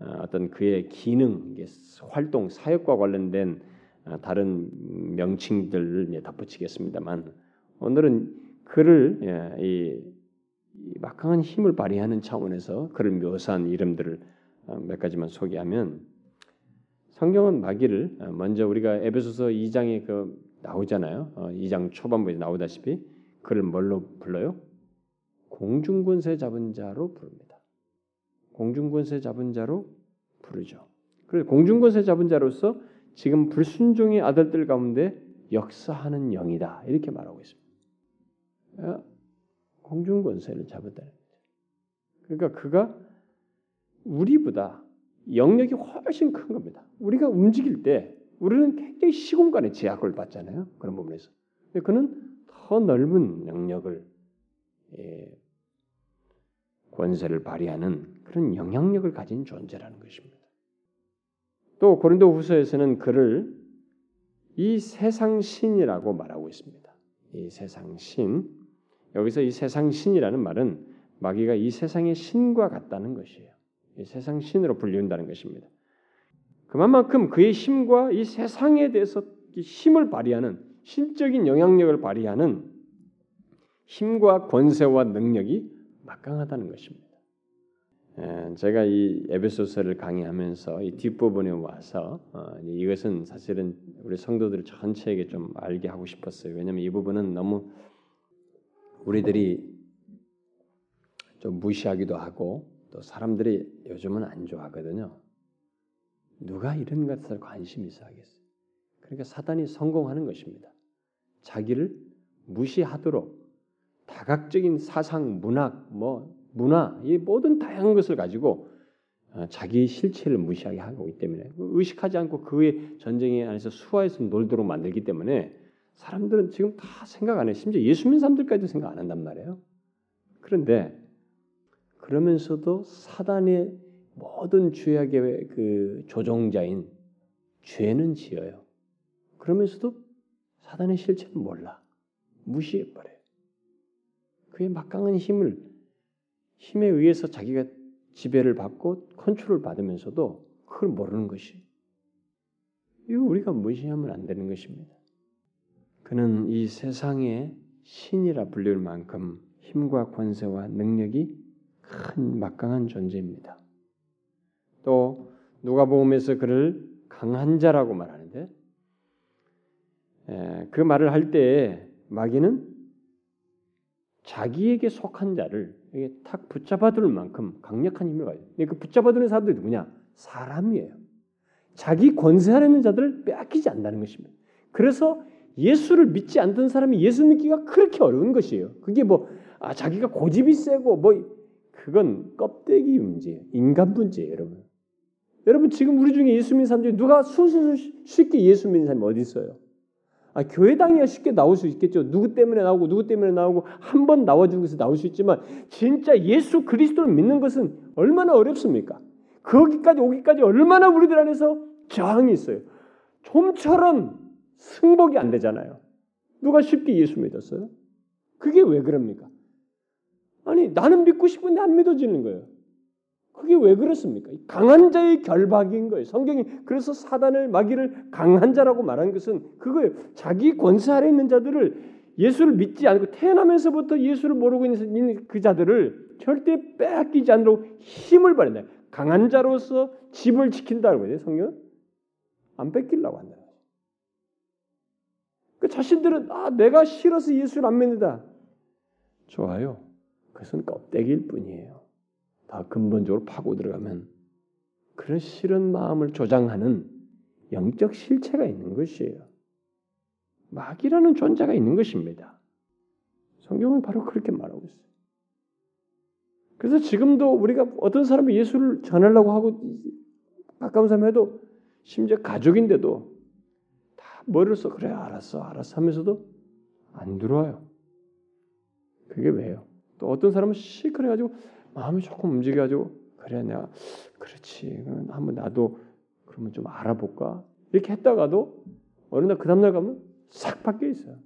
어, 어떤 그의 기능, 활동, 사역과 관련된 어, 다른 명칭들을 덧붙이겠습니다만 오늘은 그를 예, 이 막강한 힘을 발휘하는 차원에서 그를 묘사한 이름들을 어, 몇 가지만 소개하면 성경은 마귀를 먼저 우리가 에베소서 2장에 그 나오잖아요. 2장 초반부에 나오다시피 그를 뭘로 불러요? 공중권세 잡은 자로 부릅니다. 공중권세 잡은 자로 부르죠. 그래서 공중권세 잡은 자로서 지금 불순종의 아들들 가운데 역사하는 영이다 이렇게 말하고 있습니다. 어? 공중권세를 잡았다는 거죠. 그러니까 그가 우리보다 영역이 훨씬 큰 겁니다. 우리가 움직일 때 우리는 굉장히 시공간의 제약을 받잖아요. 그런 부분에서. 근데 그는 더 넓은 영역을 예, 권세를 발휘하는 그런 영향력을 가진 존재라는 것입니다. 또 고린도 후서에서는 그를 이 세상 신이라고 말하고 있습니다. 이 세상 신. 여기서 이 세상 신이라는 말은 마귀가 이 세상의 신과 같다는 것이에요. 이 세상 신으로 불리운다는 것입니다. 그만큼 그의 힘과 이 세상에 대해서 힘을 발휘하는 신적인 영향력을 발휘하는 힘과 권세와 능력이 막강하다는 것입니다. 예, 제가 이 에베소서를 강의하면서 이 뒷부분에 와서 어, 이것은 사실은 우리 성도들 전체에게 좀 알게 하고 싶었어요. 왜냐하면 이 부분은 너무 우리들이 좀 무시하기도 하고 또 사람들이 요즘은 안 좋아하거든요. 누가 이런 것에 관심이 있어 하겠어요? 그러니까 사단이 성공하는 것입니다. 자기를 무시하도록 다각적인 사상, 문학, 뭐 문화, 이 모든 다양한 것을 가지고 어, 자기 실체를 무시하게 하고 있기 때문에 의식하지 않고 그의 전쟁에 안에서 수화해서 놀도록 만들기 때문에 사람들은 지금 다 생각 안 해. 심지어 예수 믿는 사람들까지도 생각 안 한단 말이에요. 그런데 그러면서도 사단의 모든 죄악의 그 조종자인 죄는 지어요. 그러면서도 사단의 실체는 몰라. 무시해 버려요. 그의 막강한 힘을 힘에 의해서 자기가 지배를 받고 컨트롤 받으면서도 그걸 모르는 것이 이거 우리가 무시하면 안 되는 것입니다. 그는 이 세상의 신이라 불릴 만큼 힘과 권세와 능력이 큰 막강한 존재입니다. 또 누가복음에서 그를 강한 자라고 말하는데 그 말을 할때 마귀는 자기에게 속한 자를 탁 붙잡아둘 만큼 강력한 힘을 가요. 그 붙잡아두는 사람들이 누구냐? 사람이에요. 자기 권세하려는 자들을 빼앗기지 않는다는 것입니다. 그래서 예수를 믿지 않던 사람이 예수 믿기가 그렇게 어려운 것이에요. 그게 뭐 아, 자기가 고집이 세고 뭐 그건 껍데기 문제예요. 인간 문제예요, 여러분. 여러분 지금 우리 중에 예수 믿는 사람 중에 누가 순수 쉽게 예수 믿는 사람이 어디 있어요? 아, 교회당이야 쉽게 나올 수 있겠죠. 누구 때문에 나오고 누구 때문에 나오고 한 번 나와주는 것에 나올 수 있지만 진짜 예수 그리스도를 믿는 것은 얼마나 어렵습니까? 거기까지 오기까지 얼마나 우리들 안에서 저항이 있어요. 좀처럼 승복이 안 되잖아요. 누가 쉽게 예수 믿었어요? 그게 왜 그럽니까? 아니 나는 믿고 싶은데 안 믿어지는 거예요. 그게 왜 그렇습니까? 강한 자의 결박인 거예요. 성경이 그래서 사단을 마귀를 강한 자라고 말한 것은 그거예요. 자기 권세 아래 있는 자들을 예수를 믿지 않고 태어나면서부터 예수를 모르고 있는 그 자들을 절대 빼앗기지 않도록 힘을 발휘한다. 강한 자로서 집을 지킨다고 해요. 성경 안 뺏기려고 한다. 그 자신들은 아 내가 싫어서 예수를 안 믿는다. 좋아요. 그것은 껍데기일 뿐이에요. 다 근본적으로 파고 들어가면 그런 싫은 마음을 조장하는 영적 실체가 있는 것이에요. 마귀라는 존재가 있는 것입니다. 성경은 바로 그렇게 말하고 있어요. 그래서 지금도 우리가 어떤 사람이 예수를 전하려고 하고 가까운 사람 해도 심지어 가족인데도 다 머리를 써 그래 알았어 알았어 하면서도 안 들어와요. 그게 왜요? 또 어떤 사람은 시크해 가지고 마음이 조금 움직여가지고 그래 내가 그렇지 한번 나도 그러면 좀 알아볼까 이렇게 했다가도 어느 날 그 다음날 가면 싹 바뀌어 있어요.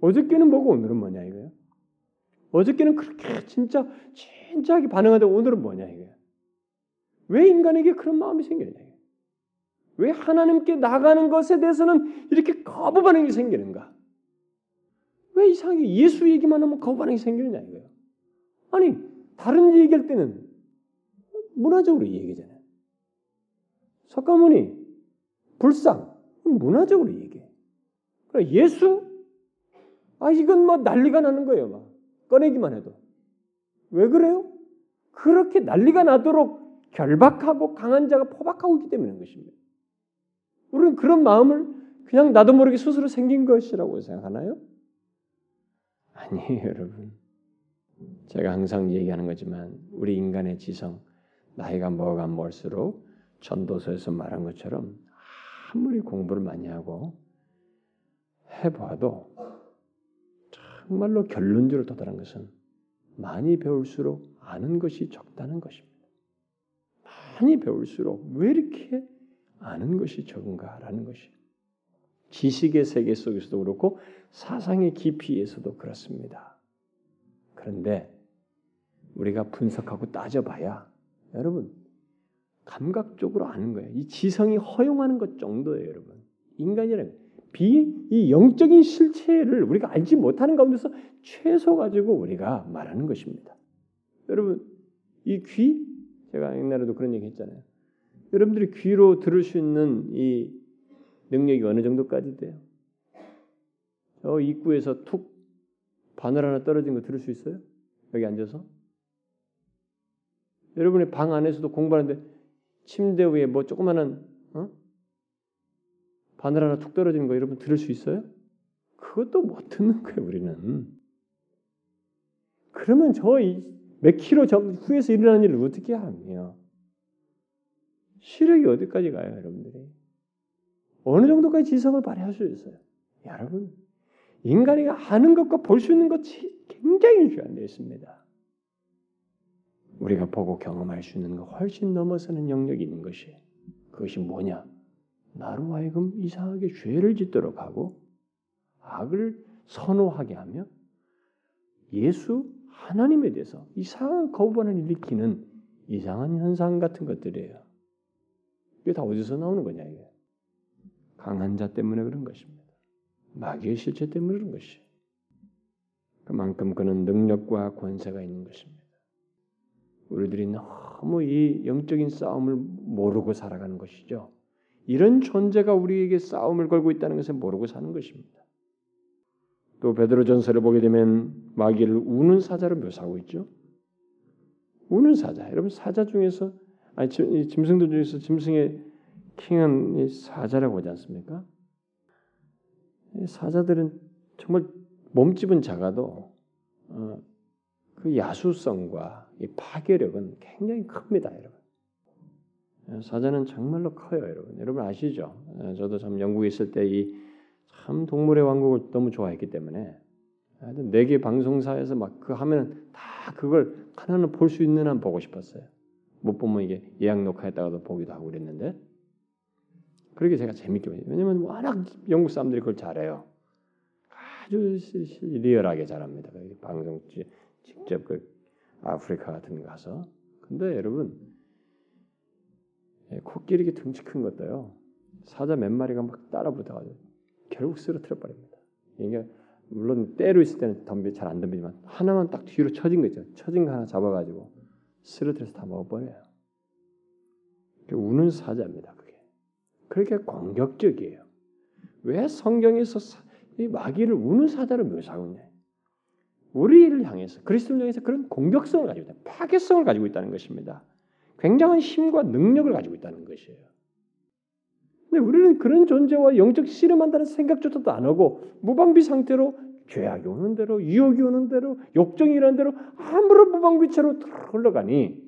어저께는 뭐고 오늘은 뭐냐 이거예요. 어저께는 그렇게 진짜 진짜하게 반응하다 오늘은 뭐냐 이거예요. 왜 인간에게 그런 마음이 이거예요. 왜 하나님께 나가는 것에 대해서는 이렇게 거부 반응이 생기는가? 왜 이상하게 예수 얘기만 하면 거부 반응이 생기느냐 이거예요. 아니 다른 얘기할 때는 문화적으로 얘기잖아요. 석가모니 불상 문화적으로 얘기해. 그러니까 예수 아 이건 뭐 난리가 나는 거예요. 막 꺼내기만 해도 왜 그래요? 그렇게 난리가 나도록 결박하고 강한 자가 포박하고 있기 때문인 것입니다. 우리는 그런 마음을 그냥 나도 모르게 스스로 생긴 것이라고 생각하나요? 아니에요, 여러분. 제가 항상 얘기하는 거지만 우리 인간의 지성 나이가 먹어가 멀수록 전도서에서 말한 것처럼 아무리 공부를 많이 하고 해봐도 정말로 결론적으로 도달한 것은 많이 배울수록 아는 것이 적다는 것입니다. 많이 배울수록 왜 이렇게 아는 것이 적은가라는 것이 지식의 세계 속에서도 그렇고 사상의 깊이에서도 그렇습니다. 그런데 우리가 분석하고 따져봐야 여러분 감각적으로 아는 거예요. 이 지성이 허용하는 것 정도예요, 여러분. 인간이라는 비이 영적인 실체를 우리가 알지 못하는 가운데서 최소 가지고 우리가 말하는 것입니다. 여러분 이 귀 제가 옛날에도 그런 얘기 했잖아요. 여러분들이 귀로 들을 수 있는 이 능력이 어느 정도까지 돼요? 저 입구에서 툭 바늘 하나 떨어진 거 들을 수 있어요? 여기 앉아서? 여러분의 방 안에서도 공부하는데 침대 위에 뭐 조그마한 어? 바늘 하나 툭 떨어지는 거 여러분 들을 수 있어요? 그것도 못 듣는 거예요 우리는. 그러면 저몇 킬로 후에서 일어나는 일을 어떻게 하며 시력이 어디까지 가요 여러분들이? 어느 정도까지 지성을 발휘할 수 있어요? 여러분 인간이 아는 것과 볼 수 있는 것이 굉장히 중요한 있습니다. 우리가 보고 경험할 수 있는 것 훨씬 넘어서는 영역이 있는 것이 그것이 뭐냐? 나로 하여금 이상하게 죄를 짓도록 하고 악을 선호하게 하며 예수 하나님에 대해서 이상한 거부반응을 일으키는 이상한 현상 같은 것들이에요. 이게 다 어디서 나오는 거냐 이게 강한 자 때문에 그런 것입니다. 마귀의 실체 때문에 그런 것이. 그만큼 그는 능력과 권세가 있는 것입니다. 우리들이 너무 이 영적인 싸움을 모르고 살아가는 것이죠. 이런 존재가 우리에게 싸움을 걸고 있다는 것을 모르고 사는 것입니다. 또 베드로 전서를 보게 되면 마귀를 우는 사자로 묘사하고 있죠. 우는 사자. 여러분 사자 중에서 아니 짐승들 중에서 짐승의 킹은 사자라고 하지 않습니까? 사자들은 정말 몸집은 작아도 어, 그 야수성과 이 파괴력은 굉장히 큽니다, 여러분. 사자는 정말로 커요, 여러분. 여러분 아시죠? 어, 저도 참 영국에 있을 때 이 참 동물의 왕국을 너무 좋아했기 때문에 네개 방송사에서 막 그 하면 다 그걸 하나는 볼 수 있는 한 보고 싶었어요. 못 보면 이게 예약 녹화했다가도 보기도 하고 그랬는데 그렇게 제가 재밌게 봐요. 왜냐면 워낙 영국 사람들이 그걸 잘해요. 아주 리얼하게 잘합니다. 방송 직접 그 아프리카 같은 데 가서. 근데 여러분 예, 코끼리 게 등치 큰 것도요. 사자 몇 마리가 막 따라 붙어가지고 결국 쓰러뜨려 버립니다. 이게 물론 때로 있을 때는 덤비 잘 안 덤비지만 하나만 딱 뒤로 쳐진 거죠. 쳐진 거 하나 잡아가지고 쓰러뜨려서 다 먹어버려요. 우는 사자입니다. 그렇게 공격적이에요. 왜 성경에서 이 마귀를 우는 사자로 묘사하고 있냐? 우리를 향해서 그리스도를 향해서 그런 공격성을 가지고 있다, 파괴성을 가지고 있다는 것입니다. 굉장한 힘과 능력을 가지고 있다는 것이에요. 근데 우리는 그런 존재와 영적 씨름한다는 생각조차도 안 하고 무방비 상태로 죄악이 오는 대로 유혹이 오는 대로 욕정이 일하는 대로 아무런 무방비채로 흘러가니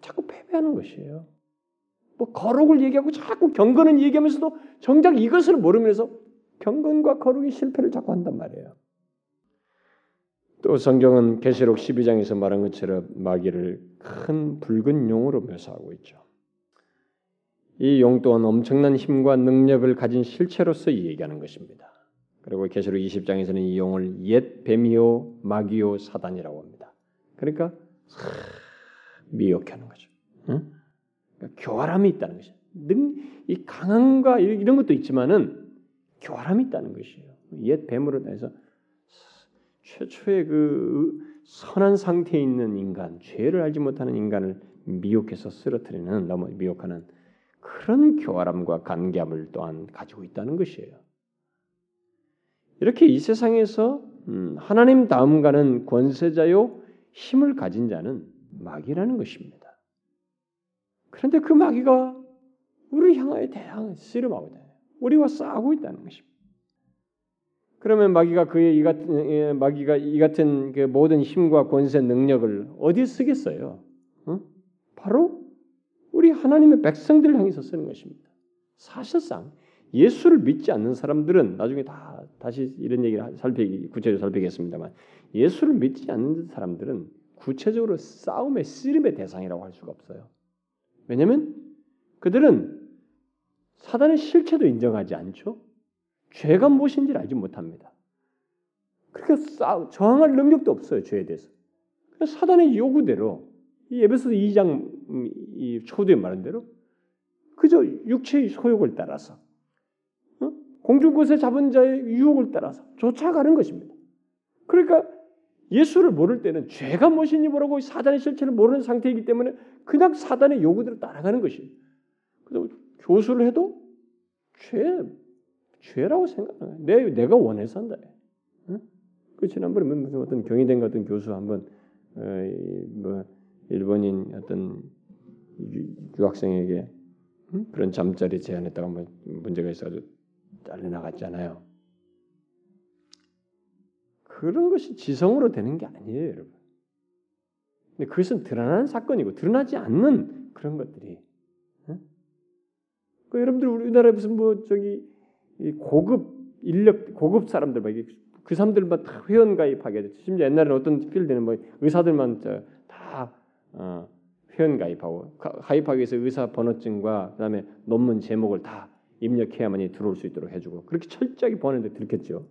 자꾸 패배하는 것이에요. 뭐 거룩을 얘기하고 자꾸 경건은 얘기하면서도 정작 이것을 모르면서 경건과 거룩의 실패를 자꾸 한단 말이에요. 또 성경은 계시록 12장에서 말한 것처럼 마귀를 큰 붉은 용으로 묘사하고 있죠. 이 용 또한 엄청난 힘과 능력을 가진 실체로서 얘기하는 것입니다. 그리고 계시록 20장에서는 이 용을 옛 뱀이요 마귀요 사단이라고 합니다. 그러니까 미혹하는 거죠. 응? 그러니까 교활함이 있다는 것이죠. 능, 이 강함과 이런 것도 있지만은 교활함이 있다는 것이에요. 옛 뱀으로 해서 최초의 그 선한 상태에 있는 인간, 죄를 알지 못하는 인간을 미혹해서 쓰러뜨리는 너무 미혹하는 그런 교활함과 간계함을 또한 가지고 있다는 것이에요. 이렇게 이 세상에서 음, 하나님 다음 가는 권세자요 힘을 가진 자는 마귀라는 것입니다. 그런데 그 마귀가 우리를 향하여 대항 씨름하고 있다. 우리와 싸우고 있다는 것입니다. 그러면 마귀가 그의 이 같은 예, 마귀가 이 같은 그 모든 힘과 권세 능력을 어디에 쓰겠어요? 어? 바로 우리 하나님의 백성들을 향해서 쓰는 것입니다. 사실상 예수를 믿지 않는 사람들은 나중에 다 다시 이런 얘기를 살피 구체적으로 살피겠습니다만 예수를 믿지 않는 사람들은 구체적으로 싸움의 씨름의 대상이라고 할 수가 없어요. 왜냐하면 그들은 사단의 실체도 인정하지 않죠. 죄가 무엇인지를 알지 못합니다. 그러니까 싸, 저항할 능력도 없어요. 죄에 대해서. 사단의 요구대로 이 에베소 2장 음, 이 초두에 말한 대로 그저 육체의 소욕을 따라서 어? 공중 곳에 잡은 자의 유혹을 따라서 쫓아가는 것입니다. 그러니까 예수를 모를 때는 죄가 무엇인지 모르고 사단의 실체를 모르는 상태이기 때문에 그냥 사단의 요구대로 따라가는 것이에요. 교수를 해도 죄 죄라고 생각해. 내 내가 원해서 한다. 응? 그 지난번에 무슨 어떤 경희대 같은 교수 한번 어, 뭐 일본인 어떤 유, 학생에게 응? 그런 잠자리 제안했다가 뭐 문제가 있어서 잘려 나갔잖아요. 그런 것이 지성으로 되는 게 아니에요, 여러분. 근데 그것은 드러나는 사건이고 드러나지 않는 그런 것들이. 응? 그 여러분들 우리나라에 무슨 뭐 저기 고급 인력 고급 사람들 막그 사람들만 다 회원 가입하게. 심지어 옛날에는 어떤 필드는 뭐 의사들만 다 어, 회원 가입하고 가입하기 위해서 의사 번호증과 그다음에 논문 제목을 다 입력해야만이 들어올 수 있도록 해주고 그렇게 철저하게 보내는데 들켰죠.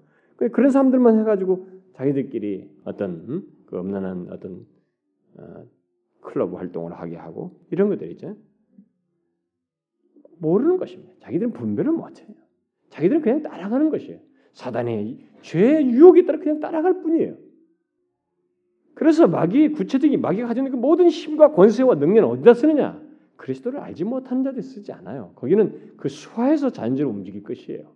그런 사람들만 해가지고 자기들끼리 어떤 음? 그 엄난한 어떤 어, 클럽 활동을 하게 하고 이런 것들 있죠. 모르는 것입니다. 자기들은 분별을 못해요. 자기들은 그냥 따라가는 것이에요. 사단의 죄의 유혹에 따라 그냥 따라갈 뿐이에요. 그래서 마귀 구체적인 마귀가 가지고 있는 그 모든 힘과 권세와 능력은 어디다 쓰느냐? 그리스도를 알지 못하는 자들 쓰지 않아요. 거기는 그 수하에서 자연적으로 움직일 것이에요.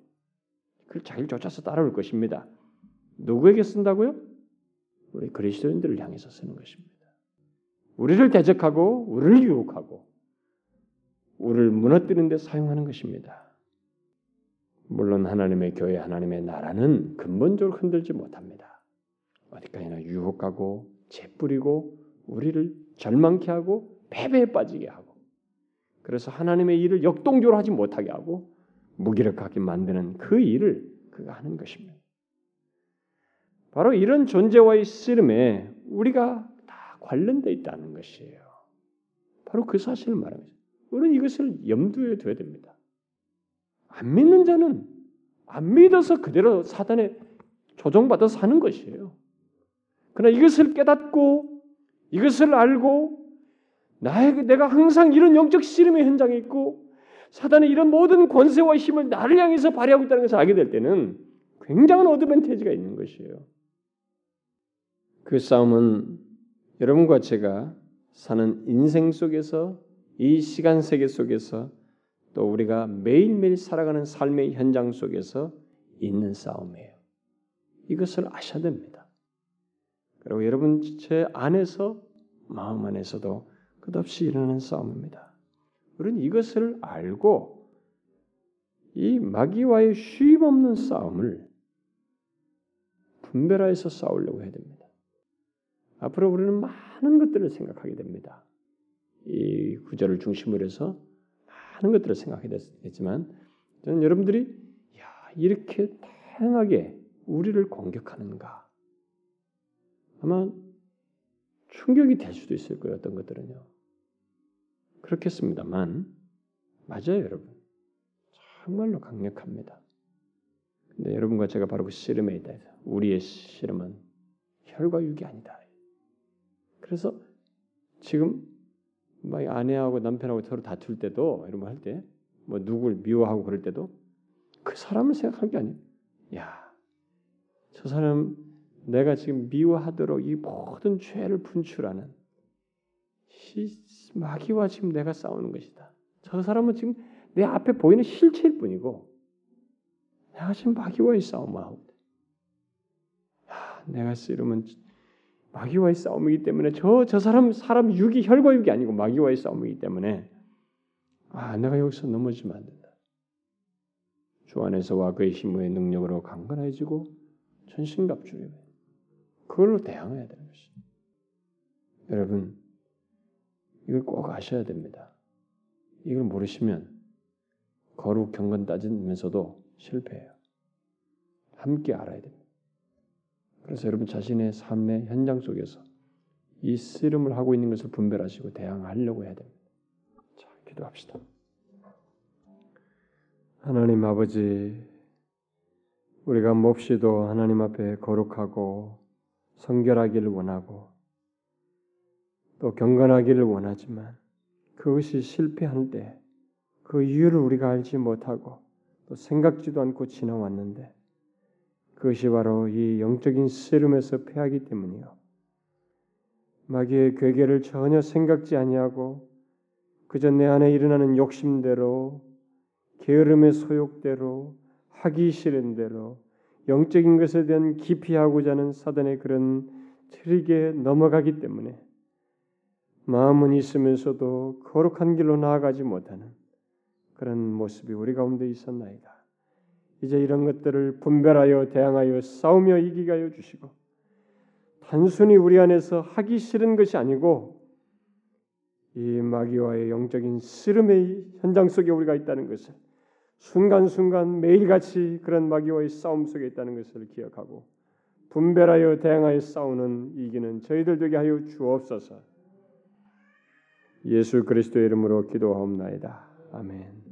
그걸 자기를 쫓아서 따라올 것입니다. 누구에게 쓴다고요? 우리 그리스도인들을 향해서 쓰는 것입니다. 우리를 대적하고 우리를 유혹하고 우리를 무너뜨리는 데 사용하는 것입니다. 물론 하나님의 교회, 하나님의 나라는 근본적으로 흔들지 못합니다. 어디까지나 유혹하고 재뿌리고 우리를 절망케 하고 패배에 빠지게 하고 그래서 하나님의 일을 역동적으로 하지 못하게 하고 무기력하게 만드는 그 일을 그가 하는 것입니다. 바로 이런 존재와의 씨름에 우리가 다 관련되어 있다는 것이에요. 바로 그 사실을 말합니다. 우리는 이것을 염두에 둬야 됩니다. 안 믿는 자는 안 믿어서 그대로 사단에 조종받아 사는 것이에요. 그러나 이것을 깨닫고 이것을 알고 나에게 내가 항상 이런 영적 씨름의 현장에 있고 사단의 이런 모든 권세와 힘을 나를 향해서 발휘하고 있다는 것을 알게 될 때는 굉장한 어드밴티지가 있는 것이에요. 그 싸움은 여러분과 제가 사는 인생 속에서 이 시간 세계 속에서 또 우리가 매일매일 살아가는 삶의 현장 속에서 있는 싸움이에요. 이것을 아셔야 됩니다. 그리고 여러분 제 안에서 마음 안에서도 끝없이 일어나는 싸움입니다. 우리는 이것을 알고 이 마귀와의 쉼 없는 싸움을 분별하여서 싸우려고 해야 됩니다. 앞으로 우리는 많은 것들을 생각하게 됩니다. 이 구절을 중심으로 해서 많은 것들을 생각하게 됐지만 저는 여러분들이 야, 이렇게 다양하게 우리를 공격하는가 아마 충격이 될 수도 있을 거예요. 어떤 것들은요. 그렇겠습니다만 맞아요, 여러분. 정말로 강력합니다. 근데 여러분과 제가 바로 그 씨름에 있다 해서 우리의 씨름은 혈과 육이 아니다. 그래서 지금 막 아내하고 남편하고 서로 다툴 때도 이런 거 할 때 뭐 누굴 미워하고 그럴 때도 그 사람을 생각할 게 아니에요. 야, 저 사람 내가 지금 미워하도록 이 모든 죄를 분출하는 마귀와 지금 내가 싸우는 것이다. 저 사람은 지금 내 앞에 보이는 실체일 뿐이고 내가 지금 마귀와의 싸움을 하고 야, 내가 쓰려면 마귀와의 싸움이기 때문에 저 저 사람 사람 육이 혈과 육이 아니고 마귀와의 싸움이기 때문에 아 내가 여기서 넘어지면 안 된다. 주 안에서와 그의 힘의 능력으로 강건해지고 전신갑주에 그걸로 대항해야 되는 것입니다. 여러분 이걸 꼭 아셔야 됩니다. 이걸 모르시면 거룩 경건 따지면서도 실패해요. 함께 알아야 됩니다. 그래서 여러분 자신의 삶의 현장 속에서 이 씨름을 하고 있는 것을 분별하시고 대항하려고 해야 됩니다. 자, 기도합시다. 하나님 아버지, 우리가 몹시도 하나님 앞에 거룩하고 성결하기를 원하고 또 경건하기를 원하지만 그것이 실패할 때그 이유를 우리가 알지 못하고 또 생각지도 않고 지나왔는데 그것이 바로 이 영적인 씨름에서 패하기 때문이요. 마귀의 괴계를 전혀 생각지 아니하고 그저 내 안에 일어나는 욕심대로 게으름의 소욕대로 하기 싫은 대로 영적인 것에 대한 기피하고자 하는 사단의 그런 트릭에 넘어가기 때문에 마음은 있으면서도 거룩한 길로 나아가지 못하는 그런 모습이 우리 가운데 있었나이다. 이제 이런 것들을 분별하여 대항하여 싸우며 이기게 하여 주시고 단순히 우리 안에서 하기 싫은 것이 아니고 이 마귀와의 영적인 씨름의 현장 속에 우리가 있다는 것을 순간순간 매일같이 그런 마귀와의 싸움 속에 있다는 것을 기억하고 분별하여 대항하여 싸우는 이기는 저희들 되게 하여 주옵소서. 예수 그리스도의 이름으로 기도하옵나이다. 아멘.